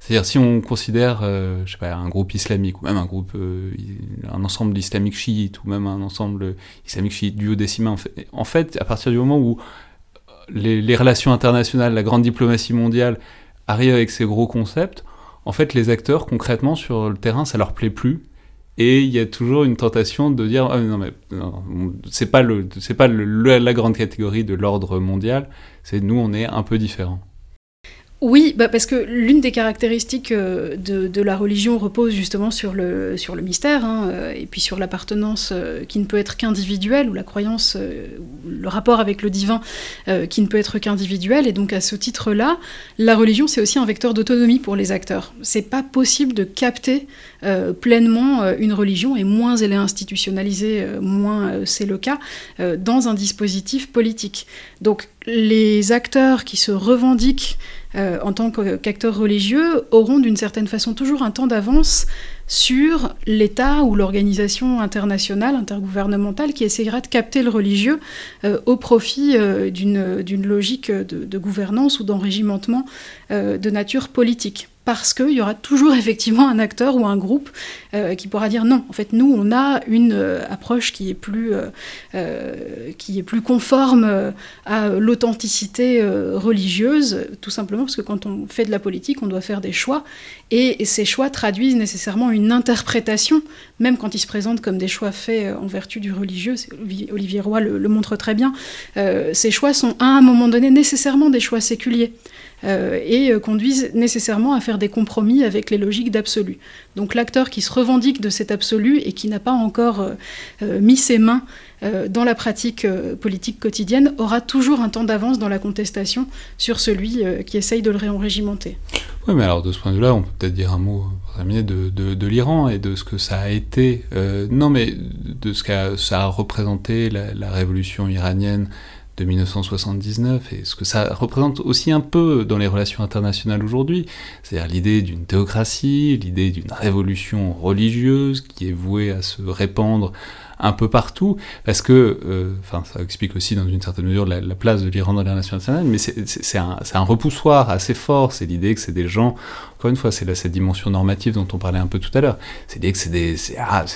c'est-à-dire si on considère, euh, je sais pas, un groupe islamique ou même un groupe, euh, un ensemble islamique chiite ou même un ensemble islamique chiite duodécimain, en fait, en fait, à partir du moment où les, relations internationales, la grande diplomatie mondiale arrivent avec ces gros concepts, en fait, les acteurs concrètement sur le terrain, ça leur plaît plus. Et il y a toujours une tentation de dire ah, non mais c'est pas le c'est pas la grande catégorie de l'ordre mondial, c'est nous on est un peu différents. Oui, bah parce que l'une des caractéristiques euh, de, la religion repose justement sur le, sur le mystère, hein, euh, et puis sur l'appartenance euh, qui ne peut être qu'individuelle, ou la croyance, le rapport avec le divin qui ne peut être qu'individuel, et donc à ce titre-là, la religion c'est aussi un vecteur d'autonomie pour les acteurs. C'est pas possible de capter pleinement une religion, et moins elle est institutionnalisée, moins c'est le cas, dans un dispositif politique. Donc les acteurs qui se revendiquent euh, en tant qu'acteurs religieux auront d'une certaine façon toujours un temps d'avance sur l'État ou l'organisation internationale, intergouvernementale, qui essaiera de capter le religieux euh, au profit euh, d'une logique de, gouvernance ou d'enrégimentement de nature politique parce qu'il y aura toujours effectivement un acteur ou un groupe euh, qui pourra dire non. En fait, nous, on a une euh, approche qui est plus, euh, qui est plus conforme à l'authenticité religieuse, tout simplement parce que quand on fait de la politique, on doit faire des choix, et, ces choix traduisent nécessairement une interprétation, même quand ils se présentent comme des choix faits en vertu du religieux. Olivier Roy le, le, montre très bien. ces choix sont à un moment donné nécessairement des choix séculiers. Euh, et euh, conduisent nécessairement à faire des compromis avec les logiques d'absolu. Donc l'acteur qui se revendique de cet absolu et qui n'a pas encore euh, mis ses mains dans la pratique politique quotidienne aura toujours un temps d'avance dans la contestation sur celui qui essaye de le réenrégimenter. Oui, mais alors de ce point de vue-là, on peut peut-être dire un mot pour terminer de, l'Iran et de ce que ça a été, non mais de ce que ça a représenté la révolution iranienne de 1979 et ce que ça représente aussi un peu dans les relations internationales aujourd'hui, c'est-à-dire l'idée d'une théocratie, l'idée d'une révolution religieuse qui est vouée à se répandre un peu partout, parce que, euh, ça explique aussi dans une certaine mesure la, place de l'Iran dans les relations internationales, mais c'est un, repoussoir assez fort, c'est l'idée que c'est des gens, encore une fois, c'est cette dimension normative dont on parlait un peu tout à l'heure, c'est l'idée que c'est ah,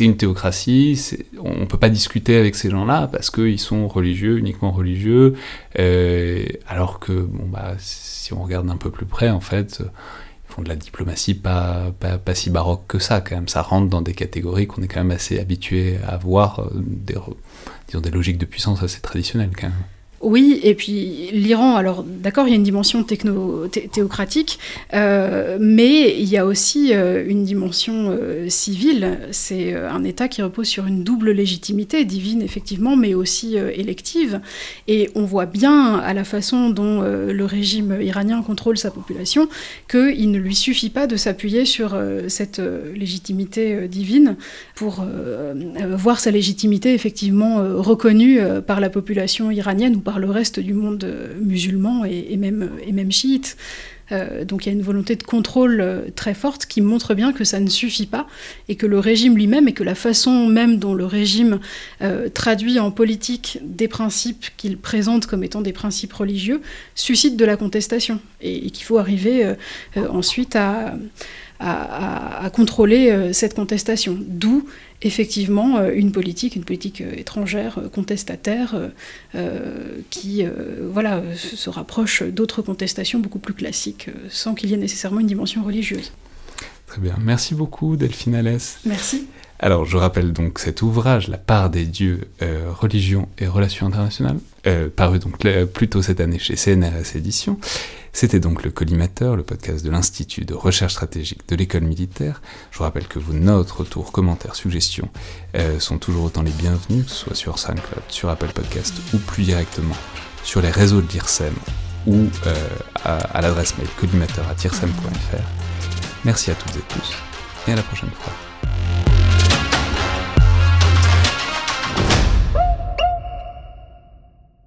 une théocratie, on ne peut pas discuter avec ces gens-là parce qu'ils sont religieux, uniquement religieux, euh, alors que, bon, bah, si on regarde un peu plus près, en fait, de la diplomatie pas, pas, si baroque que ça, quand même. Ça rentre dans des catégories qu'on est quand même assez habitué à voir, euh, des, disons, des logiques de puissance assez traditionnelles, quand même. Oui, et puis l'Iran, alors d'accord, il y a une dimension techno théocratique, euh, mais il y a aussi euh, une dimension euh, civile. C'est un État qui repose sur une double légitimité, divine effectivement, mais aussi élective. Et on voit bien à la façon dont le régime iranien contrôle sa population qu'il ne lui suffit pas de s'appuyer sur cette légitimité divine pour voir sa légitimité effectivement reconnue par la population iranienne par le reste du monde euh, musulman et, même, chiite. Euh, donc il y a une volonté de contrôle euh, très forte qui montre bien que ça ne suffit pas et que le régime lui-même et que la façon même dont le régime traduit en politique des principes qu'il présente comme étant des principes religieux suscite de la contestation et, qu'il faut arriver ensuite à, à contrôler cette contestation. D'où effectivement euh, une politique, une politique euh, étrangère euh, contestataire qui voilà, se rapproche d'autres contestations beaucoup plus classiques sans qu'il y ait nécessairement une dimension religieuse. Très bien. Merci beaucoup Delphine Alès. Merci. Alors, je rappelle donc cet ouvrage, La part des dieux, religion et relations internationales, paru donc plus tôt cette année chez CNRS Éditions. C'était donc le Collimateur, le podcast de l'Institut de recherche stratégique de l'école militaire. Je vous rappelle que vos notes, retours, commentaires, suggestions euh, sont toujours autant les bienvenus, que ce soit sur SoundCloud, sur Apple Podcast ou plus directement sur les réseaux de l'IRSEM ou euh, à, l'adresse mail collimateur.tirsem.fr. Merci à toutes et tous et à la prochaine fois.